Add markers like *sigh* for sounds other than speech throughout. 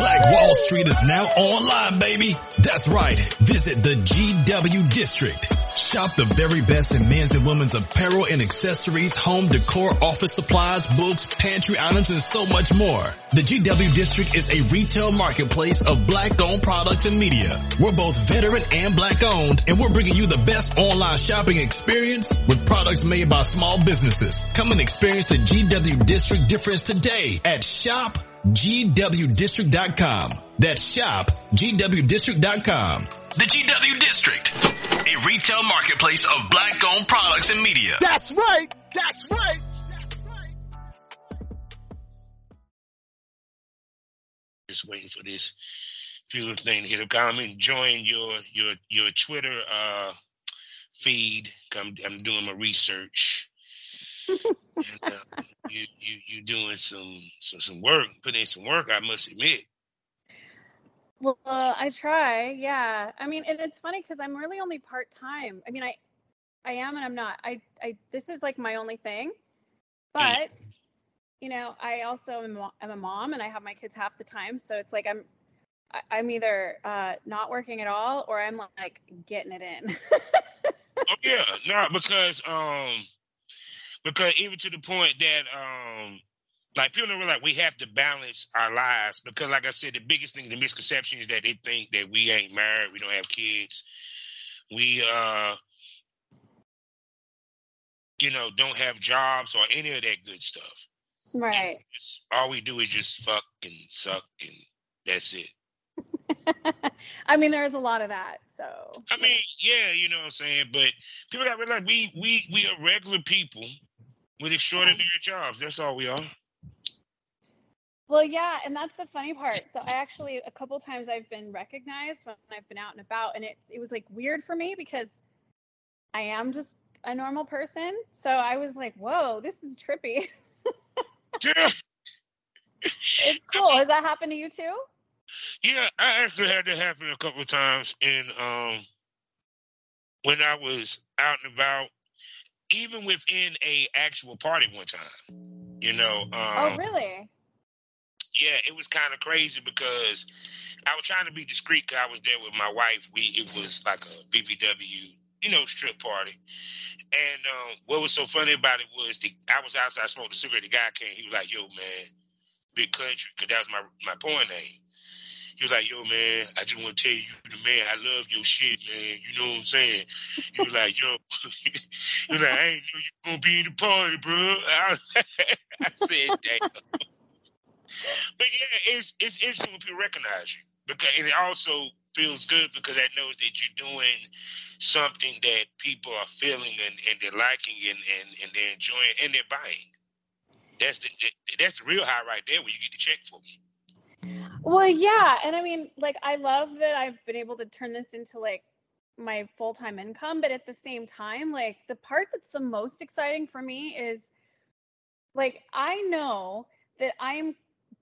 Black Wall Street is now online, baby. That's right. Visit the GW District. Shop the very best in men's and women's apparel and accessories, home decor, office supplies, books, pantry items, and so much more. The GW District is a retail marketplace of black owned products and media. We're both veteran and black owned, and we're bringing you the best online shopping experience with products made by small businesses. Come and experience the GW District difference today at shop GWDistrict.com. That's shop GWDistrict.com. The GW District, a retail marketplace of black owned products and media. That's right. That's right. That's right. Just waiting for this beautiful thing to hit up. I'm enjoying your your your Twitter uh, feed. I'm, I'm doing my research. And, uh, you you you doing some some some work, putting in some work. I must admit. Well, uh, I try. Yeah. I mean, and it's funny because I'm really only part time. I mean, I I am and I'm not. I I this is like my only thing, but you know, I also am, am a mom and I have my kids half the time, so it's like I'm I'm either uh, not working at all or I'm like getting it in. *laughs* Oh yeah, no, because um, because even to the point that um, like people don't realize we have to balance our lives because, like I said, the biggest thing, the misconception is that they think that we ain't married, we don't have kids, we uh, you know, don't have jobs or any of that good stuff. right. It's, all we do is just fuck and suck and that's it. *laughs* I mean, there's a lot of that. So I mean, yeah, you know what I'm saying, but people got to realize we we we are regular people with extraordinary jobs. That's all we are. Well, yeah, and that's the funny part. So I actually a couple times I've been recognized when I've been out and about, and it's it was like weird for me because I am just a normal person. So I was like, "Whoa, this is trippy." Yeah, *laughs* it's *laughs* cool. Has that happened to you too? yeah. I actually had that happen a couple of times, and um, when I was out and about, even within a actual party one time, you know. Um, oh, really? yeah, it was kind of crazy because I was trying to be discreet. 'cause I was there with my wife. We it was like a BBW, you know, strip party. And um, what was so funny about it was the, I was outside smoking a cigarette. The guy came. He was like, "Yo, man, big country," because that was my my porn name. He was like, "Yo, man, I just want to tell you, the man, I love your shit, man. You know what I'm saying?" He was like, "Yo," *laughs* he was like, "I ain't know you gonna be in the party, bro." I, *laughs* I said, "Damn." But yeah, it's it's interesting when people recognize you because it also feels good because that knows that you're doing something that people are feeling and, and they're liking and, and, and they're enjoying and they're buying. That's the that's the real high right there when you get the check for me. Well, yeah, and I mean, like, I love that I've been able to turn this into like my full time income, but at the same time, like, the part that's the most exciting for me is like I know that I'm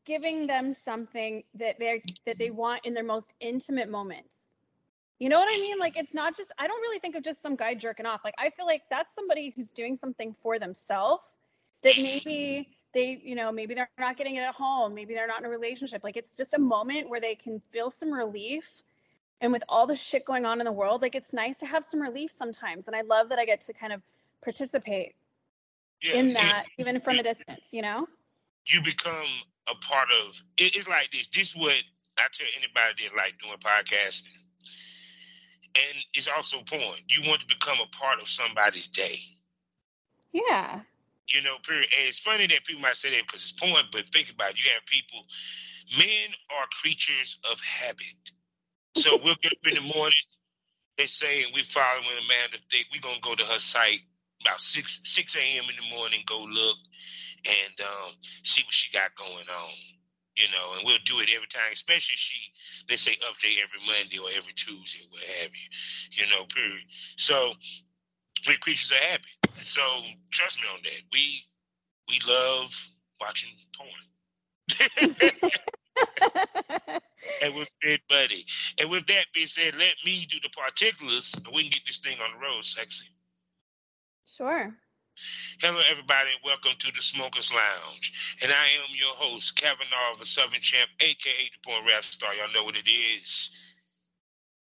giving them something that they're that they want in their most intimate moments. You know what I mean? Like, it's not just I don't really think of just some guy jerking off. Like, I feel like that's somebody who's doing something for themselves that maybe they you know maybe they're not getting it at home maybe they're not in a relationship like it's just a moment where they can feel some relief and with all the shit going on in the world like it's nice to have some relief sometimes and i love that i get to kind of participate Yeah, in that even from a distance you know you become a part of it, it's like this. This is what I tell anybody that like doing podcasting. And it's also porn. You want to become a part of somebody's day. yeah You know, period. And it's funny that people might say that because it's porn, but think about it. You have people, men are creatures of habit. So we'll get up in the morning, they say, and we're following Amanda Thickk. We're going to go to her site about 6, 6 a.m. in the morning, go look and um, see what she got going on. you know, and we'll do it every time, especially she, they say update every Monday or every Tuesday, what have you, you know, period. So we're creatures of happy. So trust me on that. We, we love watching porn. *laughs* and with Spit Buddy. And with that being said, let me do the particulars and we can get this thing on the road, sexy. Sure. Hello, everybody, and welcome to the Smokers Lounge. And I am your host, Kevin of the Southern Champ, aka the Porn Rap Star. Y'all know what it is.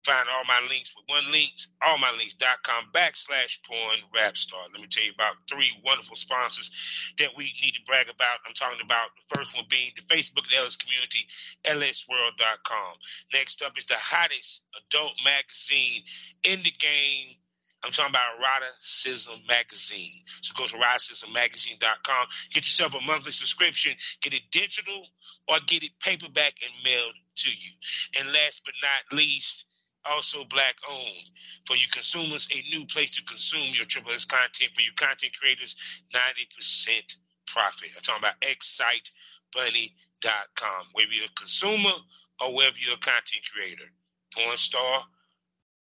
Find all my links with one link, allmylinks.com backslash porn rap star. Let me tell you about three wonderful sponsors that we need to brag about. I'm talking about the first one being the Facebook LS community, lsworld.com. Next up is the hottest adult magazine in the game I'm talking about Eroticism Magazine. So go to eroticismmagazine.com. Get yourself a monthly subscription. Get it digital or get it paperback and mailed to you. And last but not least, also black owned. For you consumers, a new place to consume your Triple S content. For you content creators, 90% profit. I'm talking about excitebunny.com. Whether you're a consumer or whether you're a content creator, porn star,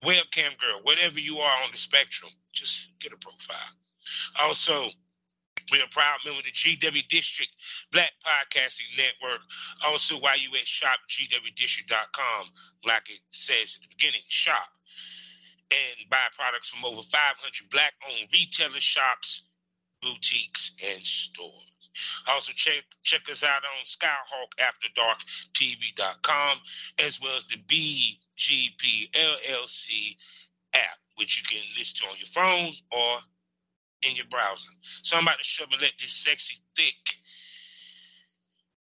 webcam girl, whatever you are on the spectrum, just get a profile. Also, we're a proud member of the GW District Black Podcasting Network. Also, while you at shopgwdistrict.com, like it says at the beginning, shop and buy products from over 500 black owned retailers, shops, boutiques, and stores. Also, check, check us out on SkyhawkAfterDarkTV.com as well as the BGP LLC app, which you can listen to on your phone or in your browser. So I'm about to shove and let this sexy thick.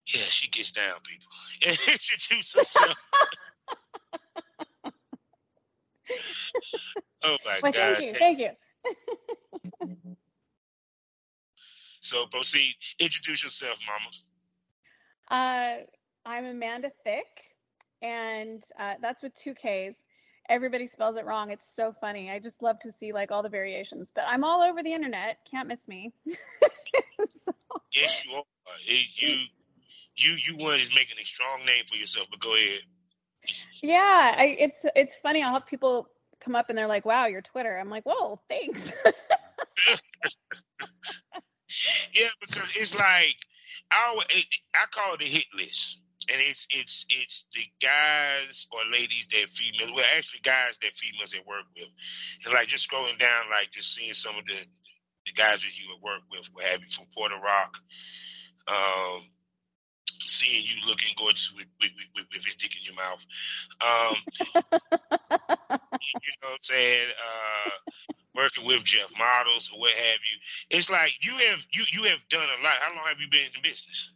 Yeah, she gets down, people. *laughs* Introduce herself. *laughs* oh my well, God. Thank you. Thank you. *laughs* so proceed. Introduce yourself, Mama. Uh, I'm Amanda Thickk, and uh, that's with two Ks everybody spells it wrong. It's so funny. I just love to see like all the variations. But I'm all over the internet. Can't miss me. *laughs* so. Yes, you are. You you you one is making a strong name for yourself. But go ahead. Yeah, I, it's it's funny. I'll have people come up and they're like, "Wow, your Twitter." I'm like, "Whoa, thanks." *laughs* yeah, because it's like I I call it a hit list and it's it's it's the guys or ladies that females well actually guys that females that work with. And like just scrolling down like just seeing some of the the guys that you would work with what have you from Puerto Rock um seeing you looking gorgeous with with, with, with his dick in your mouth. Um *laughs* you know what I'm saying? Uh working with Jeff models or what have you. It's like you have you you have done a lot. How long have you been in the business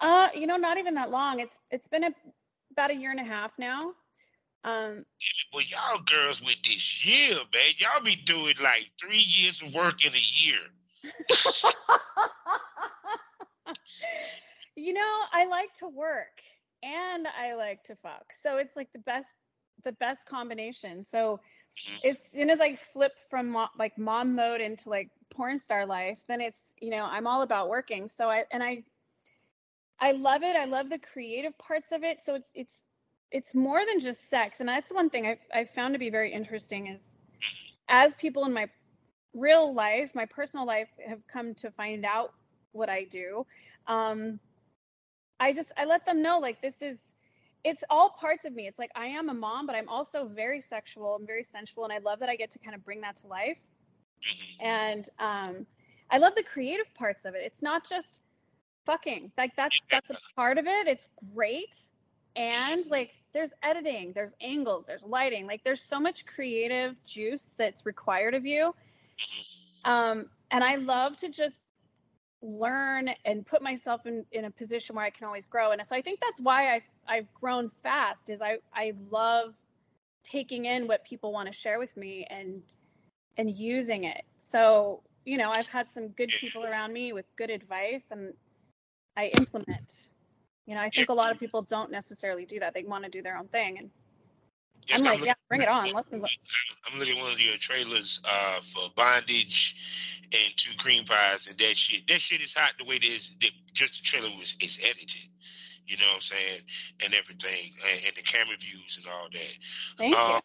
uh, you know, not even that long. It's it's been a, about a year and a half now. Um, well, y'all girls with this year, man, y'all be doing like three years of work in a year. *laughs* you know, I like to work and I like to fuck, so it's like the best the best combination. So mm-hmm. as soon as I flip from mo- like mom mode into like porn star life, then it's you know I'm all about working. So I and I I love it. I love the creative parts of it. So it's it's it's more than just sex, and that's one thing I've I've found to be very interesting is as people in my real life, my personal life, have come to find out what I do. Um, I just I let them know like this is it's all parts of me. It's like I am a mom, but I'm also very sexual. I'm very sensual, and I love that I get to kind of bring that to life. Mm-hmm. And um, I love the creative parts of it. It's not just fucking. Like that's that's a part of it. It's great. And like there's editing, there's angles, there's lighting. Like there's so much creative juice that's required of you. Mm-hmm. Um and I love to just learn and put myself in, in a position where I can always grow. And so I think that's why I've I've grown fast is I I love taking in what people want to share with me and and using it. So, you know, I've had some good people around me with good advice and I implement. You know, I think a lot of people don't necessarily do that. They want to do their own thing, and yes, I'm like, I'm yeah, bring it on. Let's. I'm looking at one of your trailers uh, for bondage and two cream pies and that shit. That shit is hot the way it is. That Just the trailer was is edited. You know what I'm saying? And everything, and, and the camera views and all that. Thank Um, you.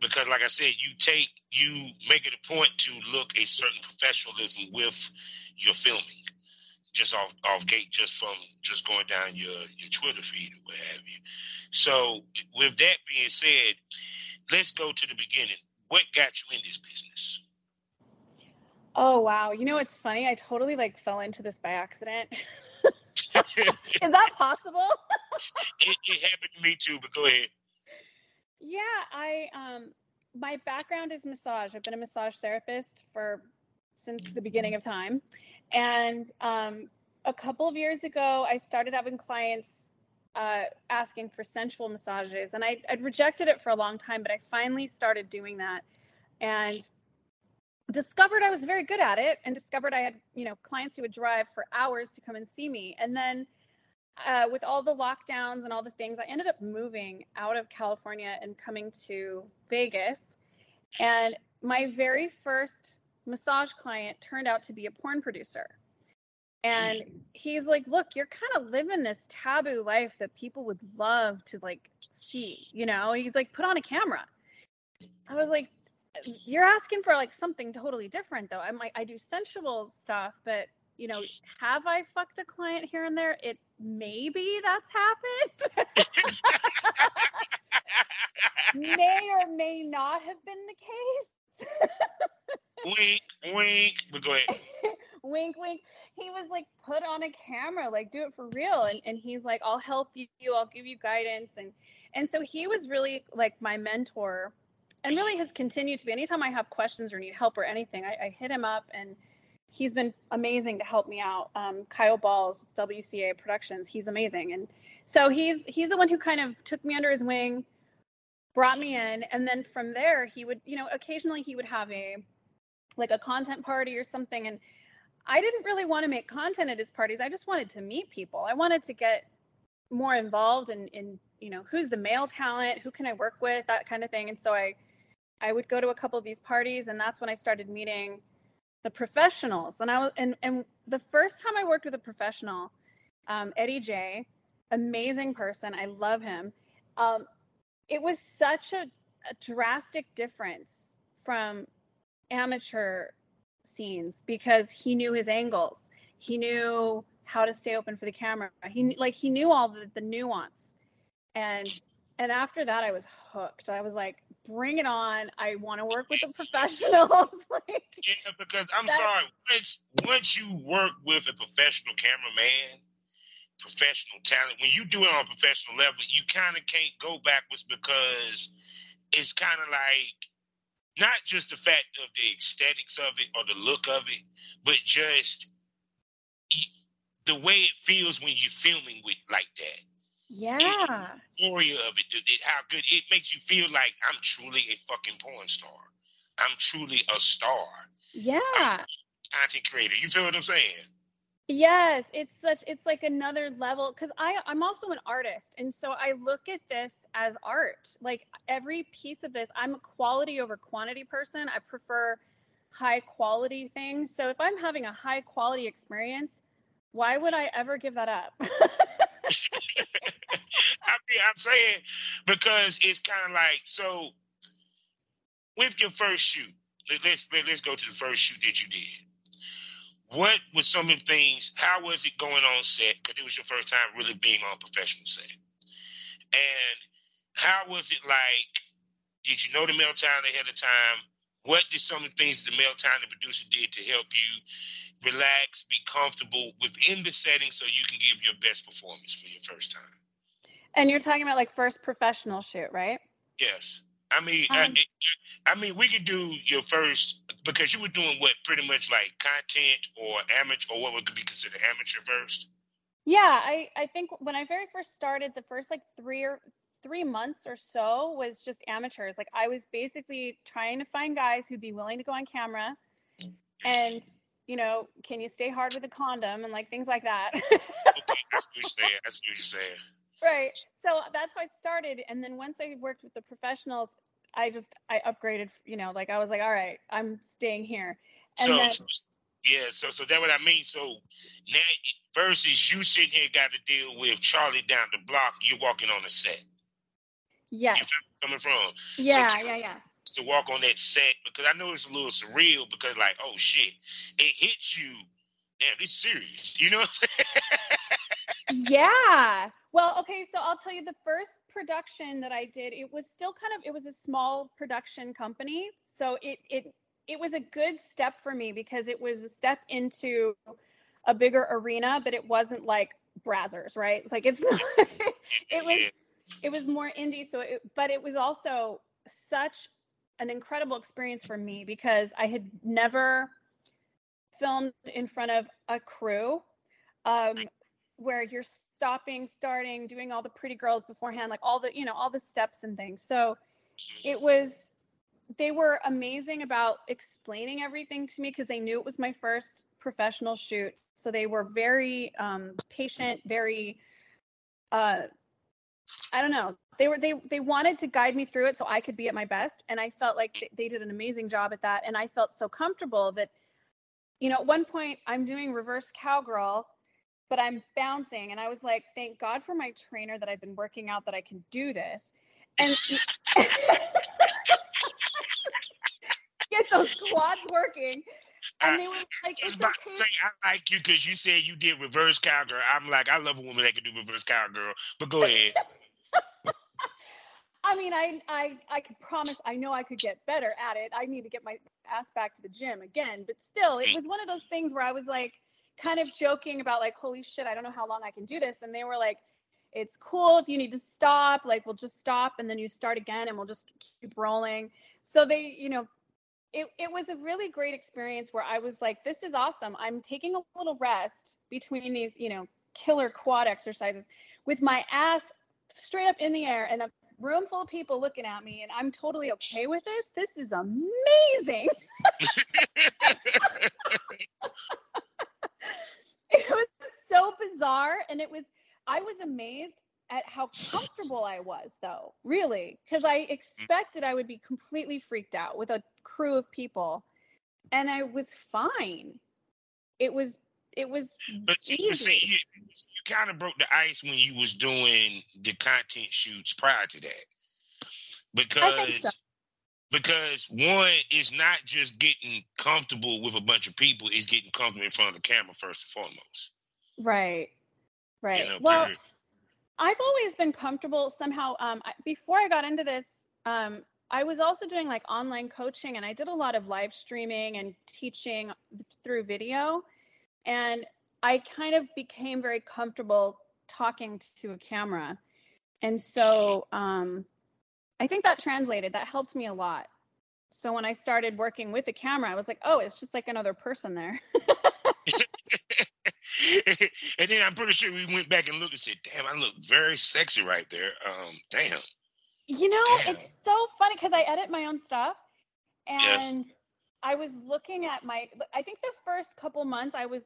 because like I said, you take you make it a point to look a certain professionalism with your filming, just off off gate, just from just going down your your Twitter feed or what have you. So with that being said, let's go to the beginning. What got you in this business? Oh wow. You know it's funny? I totally like fell into this by accident. *laughs* *laughs* Is that possible? *laughs* It, it happened to me too, but go ahead. Yeah, I um my background is massage. I've been a massage therapist for since the beginning of time. And um a couple of years ago I started having clients uh asking for sensual massages and I I'd rejected it for a long time, but I finally started doing that and discovered I was very good at it and discovered I had, you know, clients who would drive for hours to come and see me. And then uh, with all the lockdowns and all the things, I ended up moving out of California and coming to Vegas. And my very first massage client turned out to be a porn producer. Mm-hmm. And he's like, Look, you're kind of living this taboo life that people would love to like see, you know? He's like, Put on a camera. I was like, You're asking for like something totally different, though. I'm like, I do sensual stuff, but you know, have I fucked a client here and there? It maybe that's happened. *laughs* may or may not have been the case. Wink, wink. But go ahead. *laughs* wink, wink. He was like, put on a camera, like do it for real. And and he's like, I'll help you, I'll give you guidance. And and so he was really like my mentor and really has continued to be anytime I have questions or need help or anything, I, I hit him up and he's been amazing to help me out. Um, Kyle Balls, WCA Productions, he's amazing. And so he's he's the one who kind of took me under his wing, brought me in, and then from there he would, you know, occasionally he would have a like a content party or something. And I didn't really want to make content at his parties. I just wanted to meet people. I wanted to get more involved in in, you know, who's the male talent, who can I work with, that kind of thing. And so I I would go to a couple of these parties and that's when I started meeting the professionals and i was and and the first time i worked with a professional um, eddie j amazing person i love him um, it was such a, a drastic difference from amateur scenes because he knew his angles. He knew how to stay open for the camera. He like he knew all the, the nuance. And and after that i was hooked. I was like bring it on. I want to work with the professionals. *laughs* Like Yeah, because I'm sorry. Once once you work with a professional cameraman, professional talent, when you do it on a professional level, you kind of can't go backwards because it's kind of like not just the fact of the aesthetics of it or the look of it, but just the way it feels when you're filming with like that. yeah Glory of it, it, it- how good it makes you feel like I'm truly a fucking porn star. I'm truly a star, yeah content creator. You feel what I'm saying? Yes, it's such it's like another level cuz I I'm also an artist and so I look at this as art. Like every piece of this, I'm a quality over quantity person. I prefer high quality things. So if I'm having a high quality experience, why would I ever give that up? *laughs* I mean, I'm saying because it's kind of like so. With your first shoot, let, let's let, let's go to the first shoot that you did. What was some of the things? How was it going on set? Because it was your first time really being on professional set. And how was it like? Did you know the male talent ahead of time? What did some of the things the male talent producer did to help you relax, be comfortable within the setting, so you can give your best performance for your first time? and you're talking about like first professional shoot, right? Yes. I mean, I, Um, I mean, we could do your first because you were doing what pretty much like content or amateur or what would be considered amateur first. Yeah, I I think when I very first started, the first like three or three months or so was just amateurs. Like I was basically trying to find guys who'd be willing to go on camera, and you know, can you stay hard with a condom and like things like that. Okay, that's what you're saying. That's what you're saying. Right. So that's how I started, and then once I worked with the professionals, I just I upgraded. You know, like I was like, all right, I'm staying here, and so, then Yeah, so so that's what I mean. So now versus you sitting here got to deal with Charlie down the block, you're walking on the set. Yes. You feel where I'm coming from? Yeah, So- yeah, yeah. To walk on that set because I know it's a little surreal because like, oh shit, it hits you. Damn, it's serious. You know what I'm saying? yeah. Well, okay, so I'll tell you the first production that I did, it was still kind of it was a small production company. So it it it was a good step for me because it was a step into a bigger arena, but it wasn't like Brazzers, right? It's like it's *laughs* not it was it was more indie so it, but it was also such an incredible experience for me because i had never filmed in front of a crew um, where you're stopping starting doing all the pretty girls beforehand like all the you know all the steps and things so it was they were amazing about explaining everything to me because they knew it was my first professional shoot so they were very um, patient very uh, I don't know. They were they they wanted to guide me through it so I could be at my best, and I felt like th- they did an amazing job at that. And I felt so comfortable that, you know, at one point I'm doing reverse cowgirl, but I'm bouncing, and I was like, thank God for my trainer that I've been working out that I can do this, and *laughs* get those quads working. And they were like, I was it's okay. say I like you because you said you did reverse cowgirl. I'm like, I love a woman that can do reverse cowgirl. But go ahead. *laughs* I mean, I, I, I could promise. I know I could get better at it. I need to get my ass back to the gym again. But still, it Mm. was one of those things where I was like, kind of joking about like, holy shit, I don't know how long I can do this. And they were like, it's cool if you need to stop. Like, we'll just stop and then you start again, and we'll just keep rolling. So they, you know, it, it was a really great experience where I was like, this is awesome. I'm taking a little rest between these, you know, killer quad exercises with my ass straight up in the air and a room full of people looking at me and I'm totally okay with this. This is amazing. *laughs* *laughs* *laughs* *laughs* it was so bizarre and it was I was amazed at how comfortable I was though, really, because I expected I would be completely freaked out with a crew of people and I was fine. It was it was But see, you, see, Easy. you, you kind of broke the ice when you was doing the content shoots prior to that, because so. Because one is not just getting comfortable with a bunch of people; it's getting comfortable in front of the camera first and foremost. right. Right. You know, well, period. I've always been comfortable somehow. Um, I- before I got into this, um, I was also doing like online coaching and I did a lot of live streaming and teaching through video. And I kind of became very comfortable talking to a camera. And so um, I think that translated, that helped me a lot. So when I started working with the camera, I was like, oh, it's just like another person there. *laughs* and then I'm pretty sure we went back and looked and said, "Damn, I look very sexy right there." Um, damn. You know, Damn. it's so funny because I edit my own stuff, Yeah. and I was looking at my. I think the first couple months, I was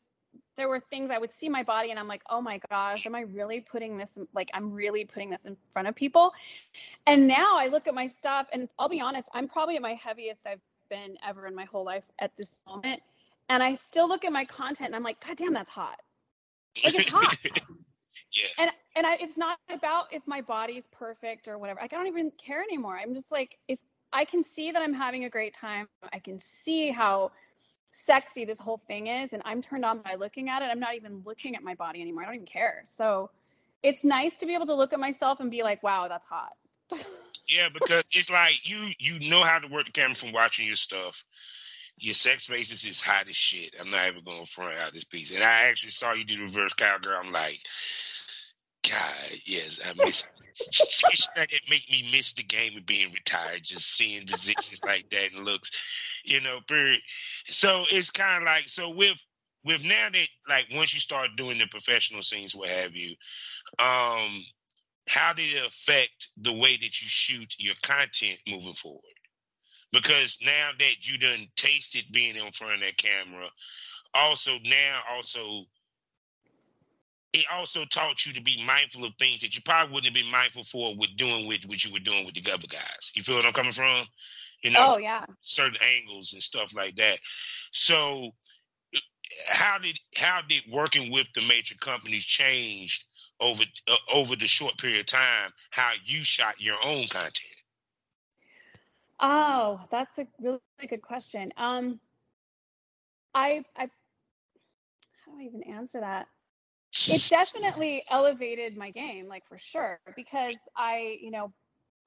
there were things I would see my body, and I'm like, oh my gosh, am I really putting this? In, like, I'm really putting this in front of people. And now I look at my stuff, and I'll be honest, I'm probably at my heaviest I've been ever in my whole life at this moment. And I still look at my content, and I'm like, God damn, that's hot. Like it's hot. *laughs* yeah. and and I, it's not about if my body's perfect or whatever. Like I don't even care anymore. I'm just like if I can see that I'm having a great time, I can see how sexy this whole thing is, and I'm turned on by looking at it. I'm not even looking at my body anymore. I don't even care. So it's nice to be able to look at myself and be like, wow, that's hot. *laughs* Yeah, because it's like you you know how to work the camera from watching your stuff. Your sex faces is hot as shit. I'm not even gonna front out this piece. And I actually saw you do the reverse cowgirl. I'm like, God, yes, I miss. *laughs* Shit like *laughs* that make me miss the game of being retired. Just seeing decisions like that and looks, you know. Period. So it's kind of like so with with now that like once you start doing the professional scenes, what have you, um, how did it affect the way that you shoot your content moving forward? Because now that you done tasted being in front of that camera, also now also it also taught you to be mindful of things that you probably wouldn't have been mindful for with doing with what you were doing with the other guys. You feel what I'm coming from? You know, oh yeah. certain angles and stuff like that. So how did how did working with the major companies change over uh, over the short period of time how you shot your own content? Oh, that's a really good question. Um, I, I, how do I even answer that? It definitely elevated my game, like for sure, because I, you know,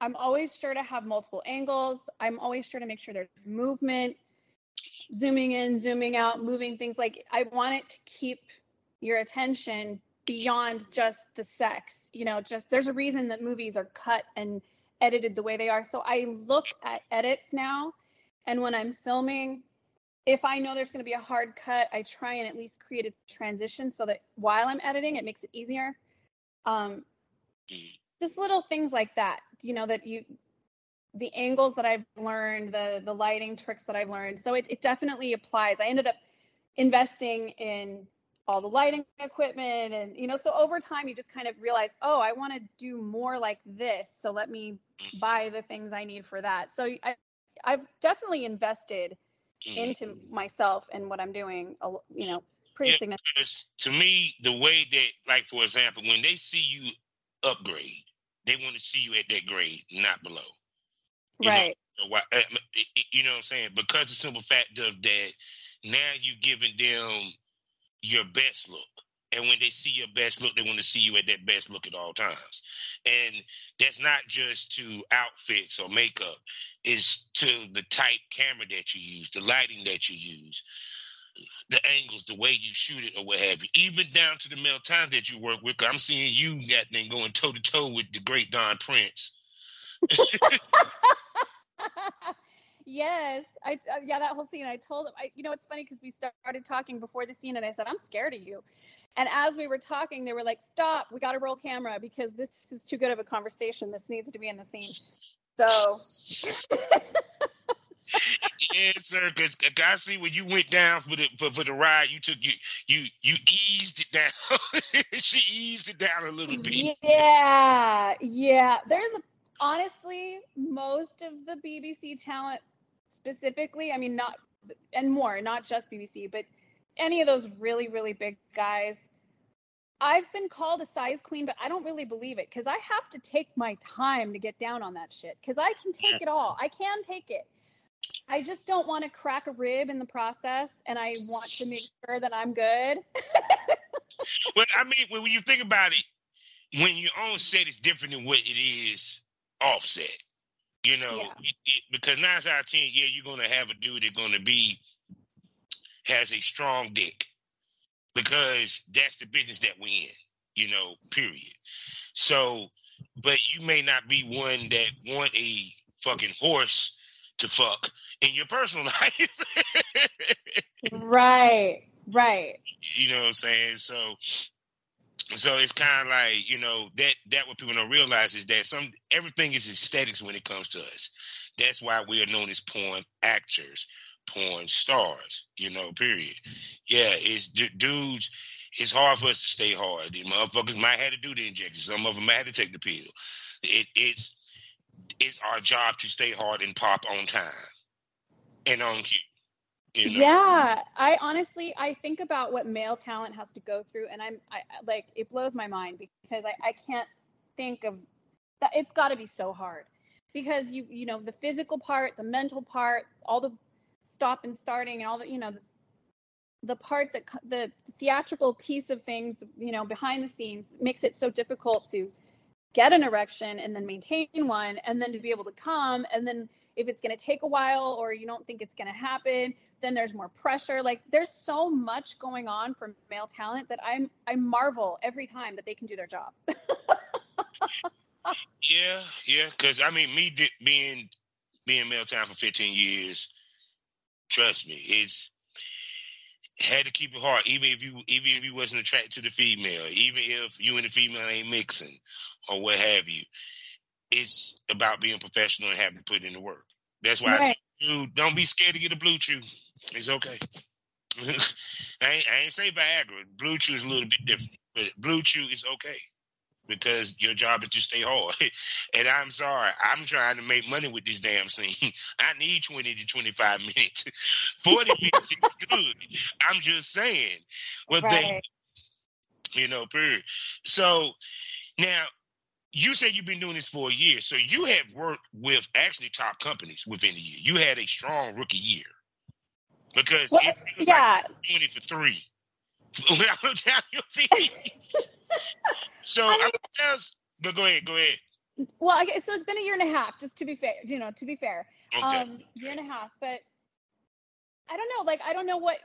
I'm always sure to have multiple angles. I'm always sure to make sure there's movement, zooming in, zooming out, moving things. Like I want it to keep your attention beyond just the sex. You know, just there's a reason that movies are cut and edited the way they are. So I look at edits now, and when I'm filming, if I know there's going to be a hard cut, I try and at least create a transition so that while I'm editing, it makes it easier. Um, just little things like that, you know, that you, the angles that I've learned, the the lighting tricks that I've learned. So it, it definitely applies. I ended up investing in all the lighting equipment and you know so over time you just kind of realize oh i want to do more like this so let me mm. buy the things i need for that so I, i've definitely invested. Mm-hmm. into myself and what i'm doing you know pretty yeah, significant. to me the way that like for example when they see you upgrade they want to see you at that grade not below. You right. know, eh, eh, eh, you know what i'm saying? Because the simple fact of that now you're giving them your best look. And when they see your best look, they want to see you at that best look at all times. And that's not just to outfits or makeup, it's to the type camera that you use, the lighting that you use, the angles, the way you shoot it, or what have you. Even down to the male time that you work with. I'm seeing you got then going toe to toe with the great Don Prince. *laughs* Yes, I uh, yeah that whole scene. I told him. I you know it's funny because we started talking before the scene, and I said I'm scared of you. And as we were talking, they were like, "Stop! We got to roll camera because this is too good of a conversation. This needs to be in the scene." So. *laughs* yeah, sir. Because I see when you went down for the for, for the ride, you took you you you eased it down. *laughs* she eased it down a little bit. Yeah, yeah. There's a, honestly most of the BBC talent specifically, I mean, not and more, not just BBC, but any of those really, really big guys. I've been called a size queen, but I don't really believe it because I have to take my time to get down on that shit because I can take it all. I can take it. I just don't want to crack a rib in the process, and I want to make sure that I'm good. *laughs* well, I mean, when you think about it, when you're on set, it's different than what it is offset. You know, yeah. it, it, because nine out of ten, yeah, you're gonna have a dude that's gonna be has a strong dick because that's the business that we're in. You know, period. So, but you may not be one that want a fucking horse to fuck in your personal *laughs* life. right, right. You know what I'm saying? So so it's kind of like you know that that what people don't realize is that some everything is aesthetics when it comes to us. That's why we are known as porn actors, porn stars. You know, period. Yeah, it's d- dudes. It's hard for us to stay hard. The motherfuckers might have to do the injection. Some of them might have to take the pill. It, it's it's our job to stay hard and pop on time and on cue. You know? Yeah, I honestly I think about what male talent has to go through, and I'm I like it blows my mind because I I can't think of that. It's got to be so hard because you you know the physical part, the mental part, all the stop and starting, and all the you know the, the part that the theatrical piece of things you know behind the scenes makes it so difficult to get an erection and then maintain one and then to be able to come and then if it's going to take a while or you don't think it's going to happen then there's more pressure. Like there's so much going on for male talent that i'm i marvel every time that they can do their job. *laughs* Yeah yeah because i mean me being being male talent for 15 years trust me it's had to keep it hard even if you even if you wasn't attracted to the female even if you and the female ain't mixing or what have you it's about being professional and having to put in the work that's why right. You don't be scared to get a blue chew. It's okay. *laughs* I, ain't, I ain't say Viagra. Blue chew is a little bit different, but blue chew is okay. Because your job is to stay hard. *laughs* and I'm sorry, I'm trying to make money with this damn scene. *laughs* I need 20 to 25 minutes. *laughs* 40 minutes is good. I'm just saying. Well, right. they, you know, period. So now you said you've been doing this for a year. So you have worked with actually top companies within a year. You had a strong rookie year. Because well, yeah. Like doing it for three. So I mean, but go ahead, go ahead. Well, so it's been a year and a half, just to be fair, you know, to be fair. Okay. Um, year and a half, but I don't know, like I don't know what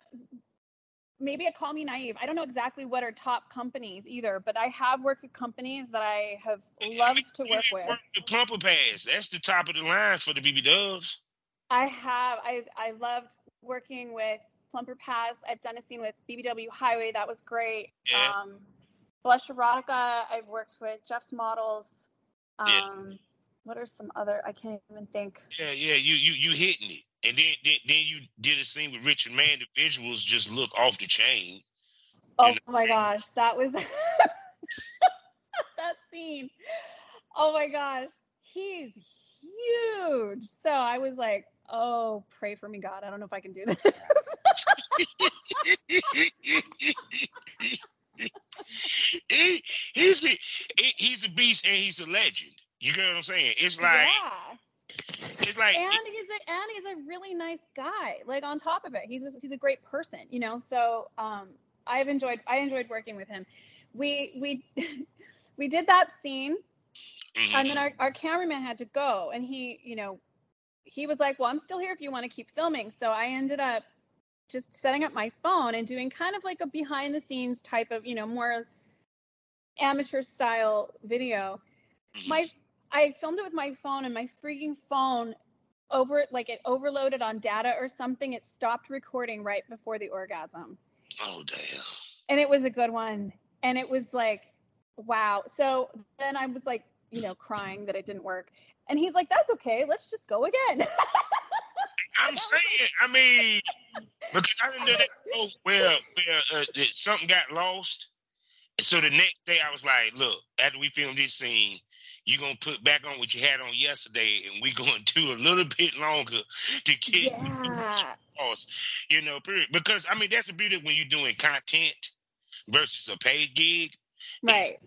maybe I call me naive. I don't know exactly what are top companies either, but I have worked with companies that I have loved to work with. The Plumper Pass, that's the top of the line for the BB Doves. I have. I I loved working with Plumper Pass. I've done a scene with BBW Highway. That was great. Yeah. Um, Blush Erotica. I've worked with Jeff's Models. Um, yeah. What are some other? I can't even think. Yeah, yeah. You you you hitting it, and then then, then you did a scene with Richard Mann. The visuals just look off the chain. Oh you know? my gosh, that was *laughs* that scene. Oh my gosh, he's huge. So I was like, oh, pray for me, God. I don't know if I can do this. *laughs* *laughs* *laughs* he, he's a he's a beast and he's a legend. You get what I'm saying? It's like yeah. It's like and he's a and he's a really nice guy. Like on top of it, he's a, he's a great person. You know, so um, I've enjoyed I enjoyed working with him. We we *laughs* we did that scene, mm-hmm. and then our our cameraman had to go, and he you know he was like, "Well, I'm still here if you want to keep filming." So I ended up just setting up my phone and doing kind of like a behind the scenes type of, you know, more amateur style video. Mm-hmm. My I filmed it with my phone and my freaking phone over like it overloaded on data or something. It stopped recording right before the orgasm. Oh damn. And it was a good one. And it was like, wow. So then I was like, you know, crying that it didn't work. And he's like, that's okay. Let's just go again. *laughs* I'm saying, I mean, because I didn't know that oh, where where uh, something got lost. And so the next day, I was like, "Look, after we film this scene, you're gonna put back on what you had on yesterday, and we're *laughs* gonna do a little bit longer to get yeah. lost." You know, period. Because I mean, that's the beauty when you're doing content versus a paid gig. Right.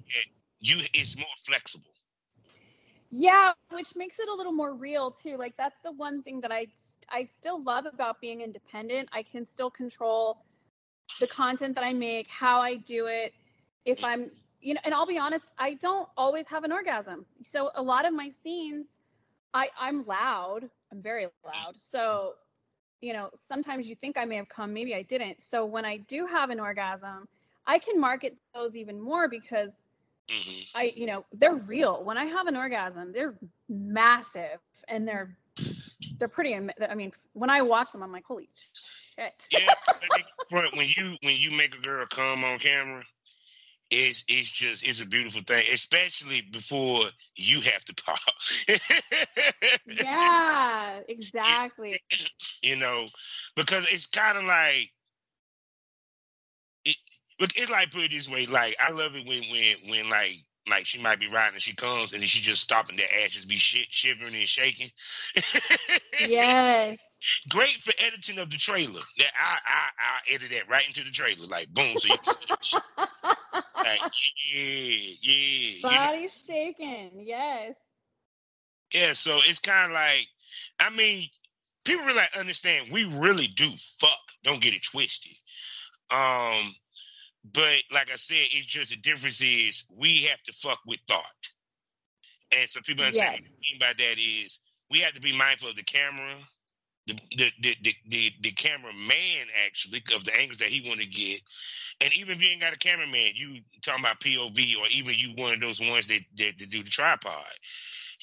You, it's more flexible. Yeah, which makes it a little more real too. Like that's the one thing that I I still love about being independent. I can still control the content that I make, how I do it. If I'm, you know, and I'll be honest, I don't always have an orgasm. So a lot of my scenes, I I'm loud. I'm very loud. So, you know, sometimes you think I may have come, maybe I didn't. So when I do have an orgasm, I can market those even more because mm-hmm. I, you know, they're real. When I have an orgasm, they're massive and they're they're pretty. I mean, when I watch them, I'm like, holy shit. yeah, *laughs* when you when you make a girl come on camera, it's it's just it's a beautiful thing, especially before you have to pop. *laughs* yeah, exactly. You know, because it's kind of like it. It's like put it this way, like I love it when when when like like she might be riding and she comes and then she just stopping their ass just be shit, shivering and shaking. yes. *laughs* Great for editing of the trailer. That I I I edit that right into the trailer, like boom, so you can see like, *laughs* yeah, yeah. Body you know? shaking, yes. Yeah, so it's kind of like, I mean, people really understand. We really do fuck. Don't get it twisted. Um, but like I said, it's just the difference is we have to fuck with thought. And so people understand yes. what I mean by that is we have to be mindful of the camera, the the the the, the, the cameraman actually of the angles that he want to get. And even if you ain't got a cameraman, you talking about POV or even you one of those ones that, that, that do the tripod.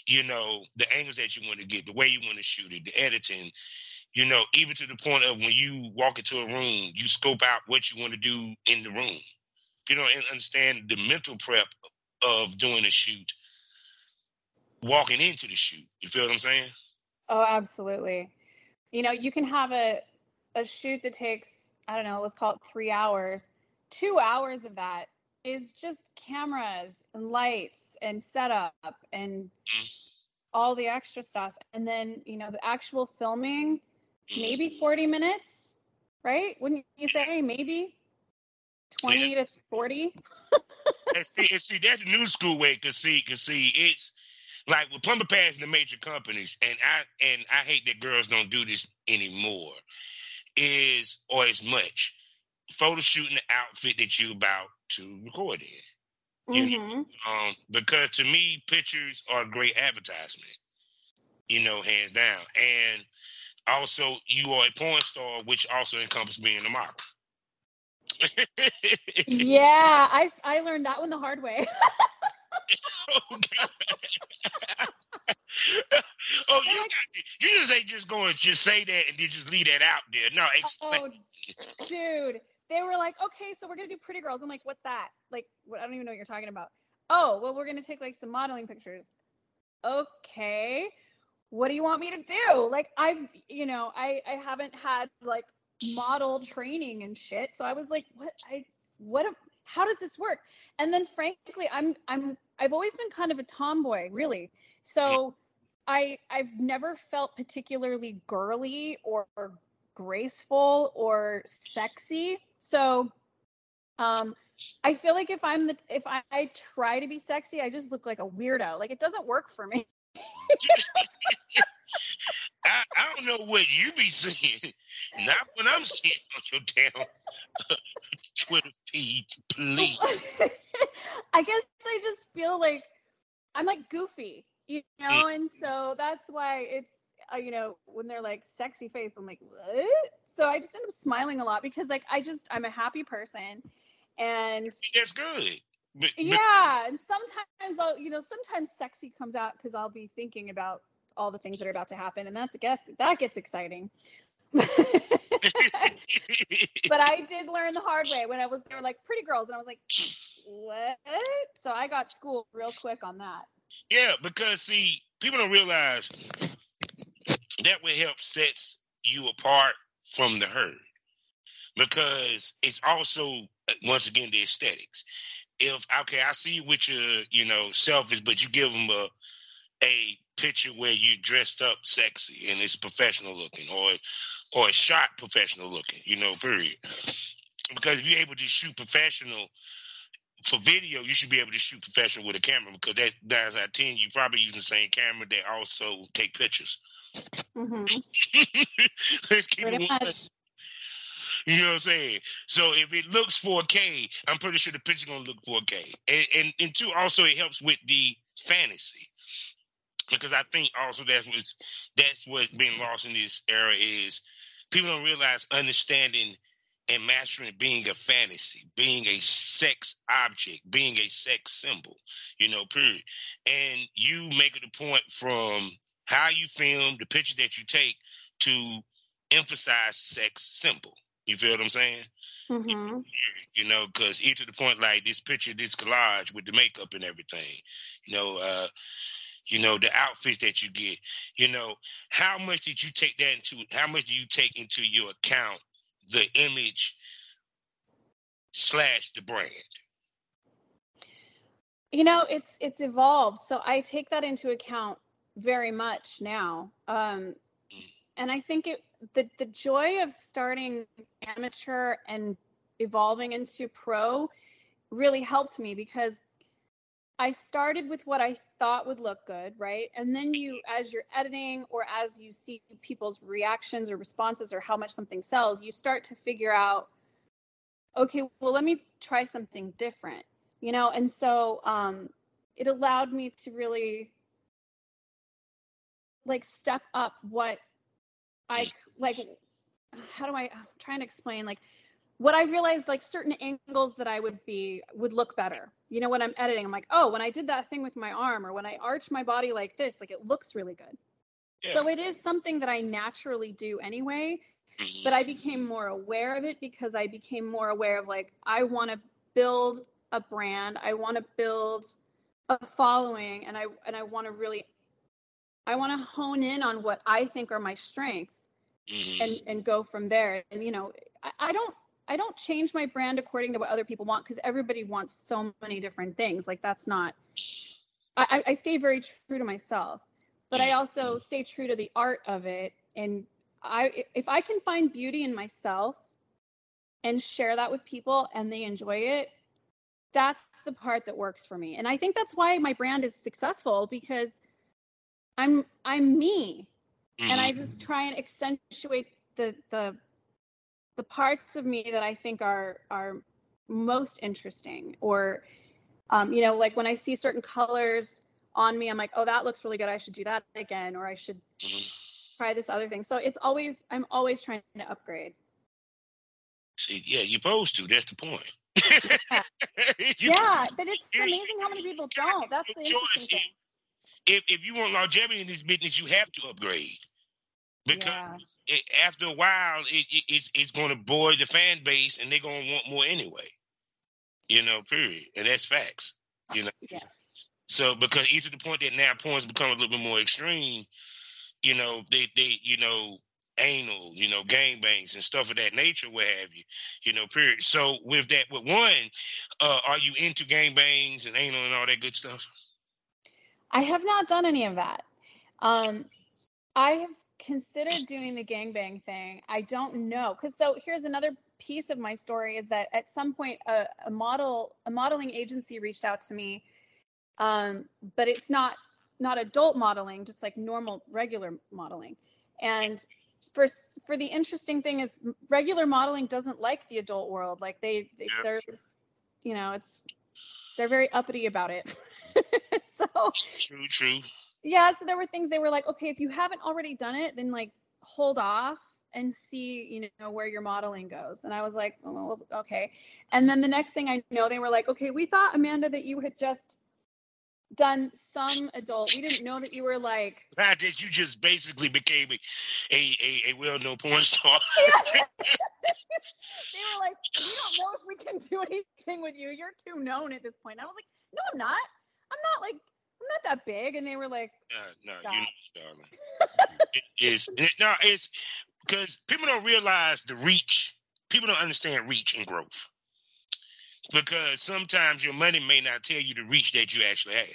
You know, the angles that you want to get, the way you want to shoot it, the editing, you know, even to the point of when you walk into a room, you scope out what you want to do in the room. You know, and understand the mental prep of doing a shoot, walking into the shoot. You feel what I'm saying? Oh, absolutely. You know, you can have a a shoot that takes, I don't know, let's call it three hours. Two hours of that is just cameras and lights and setup and Mhm. all the extra stuff. And then, you know, the actual filming. Maybe 40 minutes, right? Wouldn't you say maybe 20 to 40? *laughs* and see, and see, that's new school way. Cause see, cause see, it's like with Plumper Pass in the major companies, and I and I hate that girls don't do this anymore. Is or as much photo shooting the outfit that you about to record in. You know, Mhm. um, because to me, pictures are a great advertisement. You know, hands down, and also you are a porn star, which also encompasses being a model. *laughs* Yeah, I I learned that one the hard way. oh, *laughs* oh, you, you just ain't just going to just say that and then just leave that out there. No, oh, explain. oh, dude, they were like, okay, so we're gonna do Pretty Girls. I'm like, what's that? Like, what, I don't even know what you're talking about. Oh, well, we're gonna take like some modeling pictures. Okay, what do you want me to do? Like, I've, you know, I I haven't had like model training and shit, so I was like, what? I what? am- How does this work? And then, frankly, I'm I'm I've always been kind of a tomboy, really. So. I I've never felt particularly girly or, or graceful or sexy. So um I feel like if I'm the if I, I try to be sexy, I just look like a weirdo. Like it doesn't work for me. I, I don't know what you be seeing. Not when I'm seeing on your damn Twitter feed, please. *laughs* I guess I just feel like I'm like goofy, you know, and so that's why it's uh, you know when they're like sexy face, I'm like what? So I just end up smiling a lot because like I just I'm a happy person, and That's good. But, but yeah and sometimes i'll you know sometimes sexy comes out because i'll be thinking about all the things that are about to happen and that's gets that gets exciting *laughs* but i did learn the hard way when i was they were like pretty girls and i was like what so i got schooled real quick on that yeah, because see, people don't realize that will help sets you apart from the herd. Because it's also uh, once again the aesthetics. If okay, I see you with your, you know, selfies, but you give them a a picture where you dressed up sexy and it's professional looking, or or a shot professional looking, you know, period. Because if you're able to shoot professional for video, you should be able to shoot professional with a camera because that that's out of ten. You probably using the same camera that also take pictures. mm-hmm. *laughs* Let's keep pretty it much You know what I'm saying? So if it looks 4K, I'm pretty sure the picture's gonna look 4K. And, and and two, also it helps with the fantasy. Because I think also that's what's that's what's being lost in this era is people don't realize understanding and mastering being a fantasy, being a sex object, being a sex symbol, you know, period. And you make it a point from how you film, the picture that you take, to emphasize sex symbol. You feel what I'm saying? mm-hmm. You know, because even to the point like this picture, this collage with the makeup and everything. You know, uh, you know the outfits that you get. You know, how much did you take that into? How much do you take into your account the image slash the brand? you know it's it's evolved so i take that into account very much now um and i think it the the joy of starting amateur and evolving into pro really helped me because i started with what i thought would look good right? And then you as you're editing or as you see people's reactions or responses or how much something sells you start to figure out okay well let me try something different you know? And so um it allowed me to really like step up what i like how do i i'm trying to explain like what i realized like certain angles that i would be would look better. You know when i'm editing i'm like oh when i did that thing with my arm or when i arch my body like this like it looks really good. Yeah. so it is something that i naturally do anyway but I mm-hmm. became more aware of it because I became more aware of like I want to build a brand, I want to build a following, and I and I want to really, I want to hone in on what I think are my strengths Mhm. and and go from there. And you know, I, I don't I don't change my brand according to what other people want because everybody wants so many different things. Like that's not. I, I stay very true to myself, but I also stay true to the art of it. And I, if I can find beauty in myself and share that with people and they enjoy it, that's the part that works for me. And I think that's why my brand is successful because I'm I'm me. Mm-hmm. And I just mm-hmm. try and accentuate the the the parts of me that I think are are most interesting or um, you know like when I see certain colors on me I'm like oh that looks really good. I should do that again or I should mm-hmm. try this other thing. So it's always I'm always trying to upgrade. See yeah you're supposed to that's the point. Yeah, *laughs* yeah but it's amazing how many people don't. That's the interesting thing if, if you want longevity in this business you have to upgrade because yeah. it, after a while, it, it, it's it's going to bore the fan base, and they're going to want more anyway. You know, period, and that's facts. You know. Yeah. So because even to the point that now porn's become a little bit more extreme, you know, they they you know anal, you know, gang bangs and stuff of that nature, what have you, you know, period. So with that, with one, uh, are you into gang bangs and anal and all that good stuff? I have not done any of that. Um, I have considered doing the gangbang thing. I don't know. Cause so here's another piece of my story is that at some point a, a model, a modeling agency reached out to me. Um, but it's not, not adult modeling, just like normal, regular modeling. And for, for the interesting thing is regular modeling doesn't like the adult world. Like they, they there's, you know, it's, they're very uppity about it. *laughs* so true, true. Yeah so there were things they were like okay if you haven't already done it then like hold off and see you know where your modeling goes. And i was like oh, okay. And then the next thing i know they were like okay we thought amanda that you had just done some adult. We didn't know that you were like *laughs* that you just basically became a a, a, a well-known porn star. *laughs* *laughs* They were like we don't know if we can do anything with you. You're too known at this point. I was like no i'm not. I'm not like I'm not that big. And they were like, No, no, you darling. it, it's it, no, it's because people don't realize the reach. People don't understand reach and growth. Because sometimes your money may not tell you the reach that you actually have.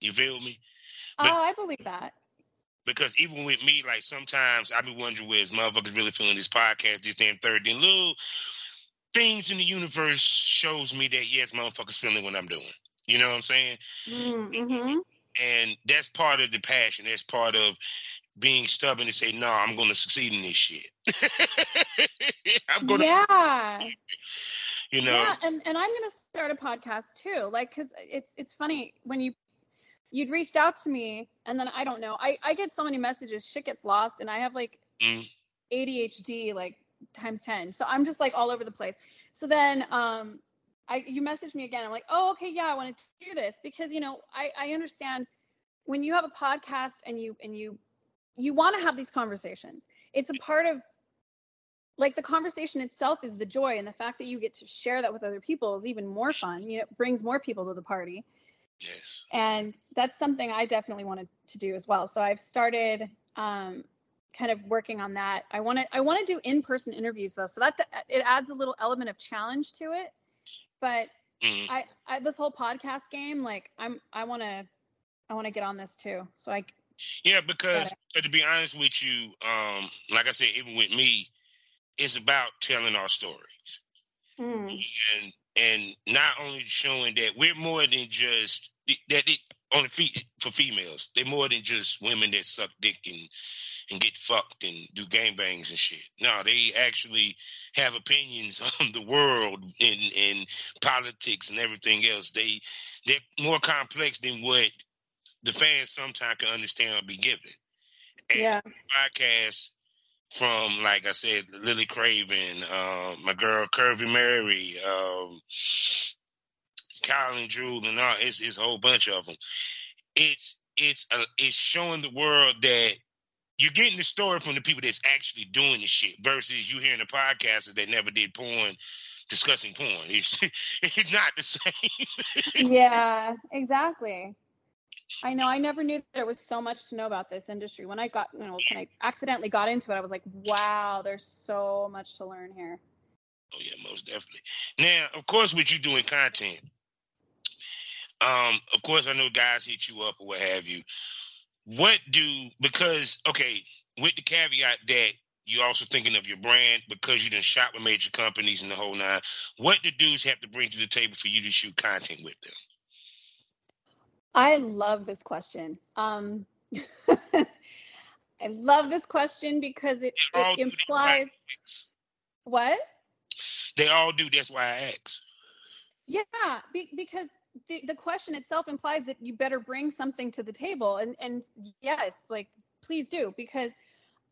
You feel me? But, oh, I believe that. Because even with me, like sometimes I be wondering where's motherfuckers really feeling this podcast, this damn third, then little things in the universe shows me that yes, motherfuckers feeling what I'm doing. You know what I'm saying? Mm-hmm. And that's part of the passion. That's part of being stubborn and say, "No, I'm going to succeed in this shit." *laughs* I'm going yeah. To, *laughs* you know. Yeah, and and I'm going to start a podcast too. Like, cause it's it's funny when you you'd reached out to me, and then I don't know. I I get so many messages. Shit gets lost, and I have like mm. ADHD like times ten. So I'm just like all over the place. So then um I you messaged me again. I'm like, oh, okay, yeah, I wanted to do this because you know I I understand when you have a podcast and you and you you want to have these conversations. It's a part of like the conversation itself is the joy and the fact that you get to share that with other people is even more fun. You know, it brings more people to the party. Yes. And that's something I definitely wanted to do as well. So I've started um, kind of working on that. I want to I want to do in-person interviews though. So that it adds a little element of challenge to it but mm. I, I this whole podcast game, like I'm I want to I want to get on this too. So I yeah, because to be honest with you, um, like I said, even with me, it's about telling our stories, mm. and and not only showing that we're more than just that it, on the feet for females. They're more than just women that suck dick and and get fucked and do gang bangs and shit. No, they actually have opinions *laughs* on the world and and politics and everything else. They they're more complex than what the fans sometimes can understand or be given. And yeah. Podcast from like I said, Lily Craven, uh, my girl Curvy Mary, um, Kyle and Jewel, and all. It's, it's a whole bunch of them. It's it's a, it's showing the world that you're getting the story from the people that's actually doing the shit versus you hearing the podcasters that never did porn discussing porn. It's *laughs* it's not the same. *laughs* yeah, exactly. I know. I never knew there was so much to know about this industry. When I got, you know, when I accidentally got into it, I was like, wow, there's so much to learn here. Oh yeah, most definitely. Now, of course, with you doing content, um, of course, I know guys hit you up or what have you. What do because okay, with the caveat that you're also thinking of your brand because you didn't shop with major companies and the whole nine. What do dudes have to bring to the table for you to shoot content with them? I love this question. Um, *laughs* I love this question because it, it implies what? They all do. That's why I ask. Yeah, be, because the, the question itself implies that you better bring something to the table, and and yes, like please do because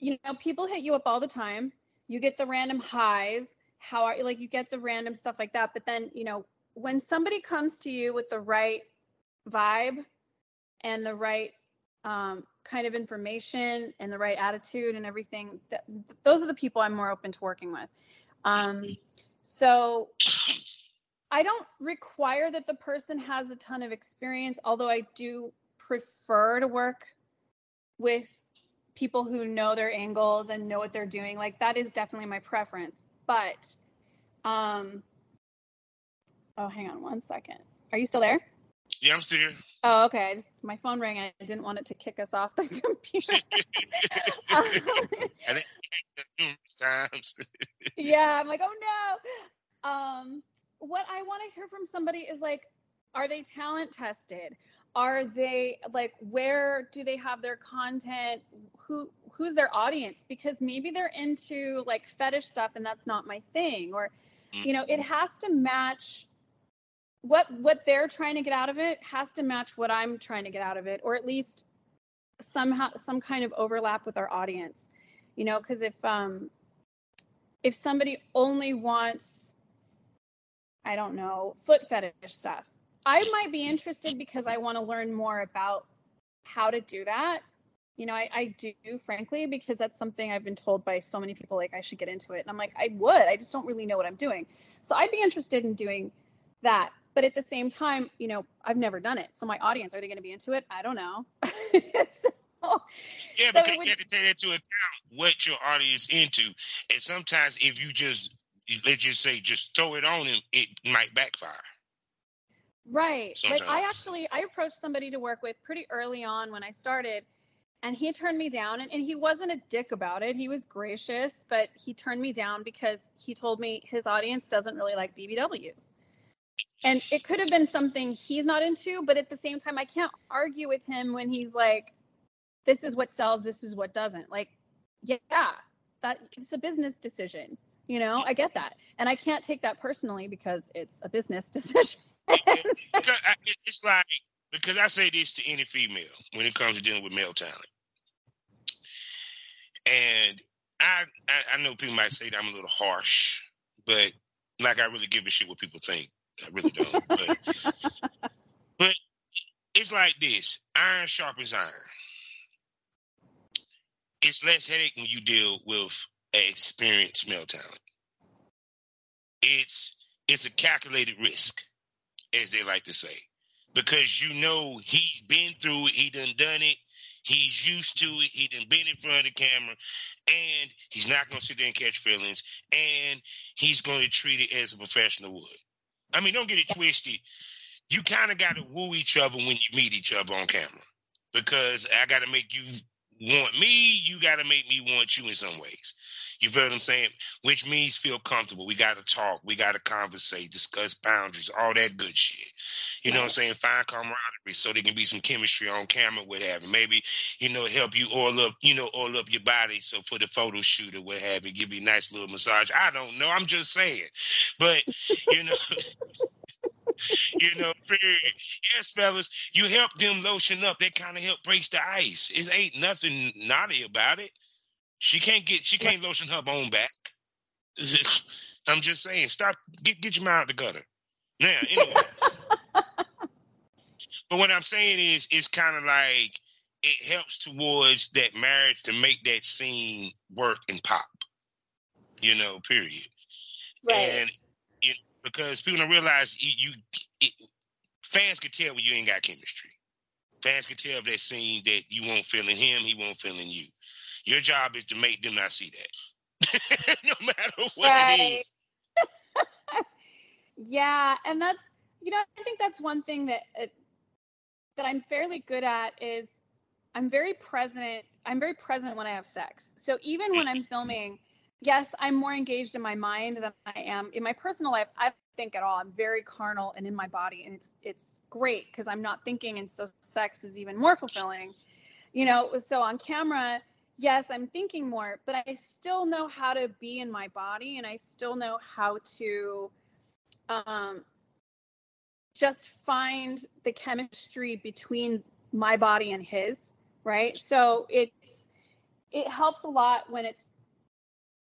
you know people hit you up all the time. You get the random highs. How are you? Like you get the random stuff like that, but then you know when somebody comes to you with the right vibe and the right um, kind of information and the right attitude and everything, th- those are the people I'm more open to working with. Um, so I don't require that the person has a ton of experience, although I do prefer to work with people who know their angles and know what they're doing. Like that is definitely my preference. But um oh hang on one second. Are you still there? Yeah, I'm still here. Oh, okay. I just my phone rang and I didn't want it to kick us off the *laughs* computer. *laughs* times. *laughs* yeah, I'm like, oh no. Um, what I want to hear from somebody is like, are they talent tested? Are they like where do they have their content? Who who's their audience? Because maybe they're into like fetish stuff and that's not my thing. Or, you know, it has to match what what they're trying to get out of it has to match what I'm trying to get out of it, or at least somehow some kind of overlap with our audience. You know, because if um if somebody only wants I don't know, foot fetish stuff, I might be interested because I want to learn more about how to do that. You know, I, I do, frankly, because that's something I've been told by so many people, like I should get into it. And I'm like, I would, I just don't really know what I'm doing. So I'd be interested in doing that but at the same time you know i've never done it so my audience are they going to be into it i don't know *laughs* so, yeah because so would, you have to take into account what your audience into and sometimes if you just let's just say just throw it on him, it might backfire. Right. Sometimes. like i actually i approached somebody to work with pretty early on when i started and he turned me down and, and he wasn't a dick about it. He was gracious but he turned me down because he told me his audience doesn't really like bbws and it could have been something he's not into but at the same time i can't argue with him when he's like this is what sells this is what doesn't. Like yeah that it's a business decision you know i get that and i can't take that personally because it's a business *laughs* decision it's like because i say this to any female when it comes to dealing with male talent and I, I, I know people might say that i'm a little harsh but like i really give a shit what people think I really don't. But, *laughs* but it's like this: iron sharpens iron. It's less headache when you deal with experienced male talent. It's it's a calculated risk, as they like to say, because you know he's been through it, he done done it, he's used to it, he done been in front of the camera, and he's not gonna sit there and catch feelings, and he's gonna treat it as a professional would. I mean, don't get it twisted. You kind of got to woo each other when you meet each other on camera because I got to make you want me. You got to make me want you in some ways. You feel what I'm saying? Which means feel comfortable. We got to talk. We got to conversate, discuss boundaries, all that good shit. You know what I'm saying? Find camaraderie so there can be some chemistry on camera, what have you. Maybe, you know, help you oil up, you know, oil up your body so for the photo shoot or what have you, give you a nice little massage. I don't know. I'm just saying. But, you know. *laughs* you know, yes, fellas, you help them lotion up. That kind of help breaks the ice. It ain't nothing naughty about it. She can't get she can't lotion her bone back. I'm just saying, stop get get your mind out the gutter. Now, *laughs* anyway. but what I'm saying is it's kind of like it helps towards that marriage to make that scene work and pop. You know, period. Right. And know, because people don't realize you, you it, fans can tell when you ain't got chemistry. Fans can tell if that scene that you won't feel in him, he won't feel in you. Your job is to make them not see that, *laughs* no matter what right. it is. *laughs* Yeah, and that's you know I think that's one thing that uh, that I'm fairly good at is I'm very present. I'm very present when I have sex. So even when I'm filming, yes, I'm more engaged in my mind than I am in my personal life. I don't think at all. I'm very carnal and in my body, and it's it's great because I'm not thinking, and so sex is even more fulfilling. You know, so on camera, yes, I'm thinking more, but I still know how to be in my body, and I still know how to um, just find the chemistry between my body and his right? So it's it helps a lot when it's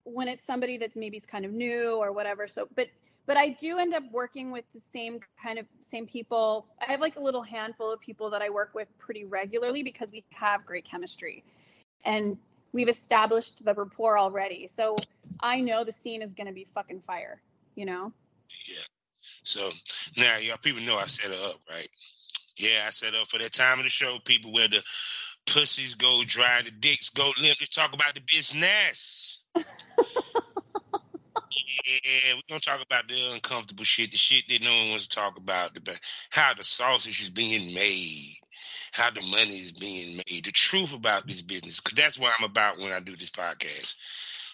when it's somebody that maybe is kind of new or whatever so but but i do end up working with the same kind of same people. I have like a little handful of people that i work with pretty regularly because we have great chemistry and we've established the rapport already. So i know the scene is going to be fucking fire you know? Yeah. So now y'all people know i set her up right? Yeah i set up for that time of the show people where the pussies go dry, the dicks go limp. Let's talk about the business. yeah, we're gonna talk about the uncomfortable shit, the shit that no one wants to talk about, the how the sausage is being made, how the money is being made, the truth about this business. Because that's what I'm about when I do this podcast.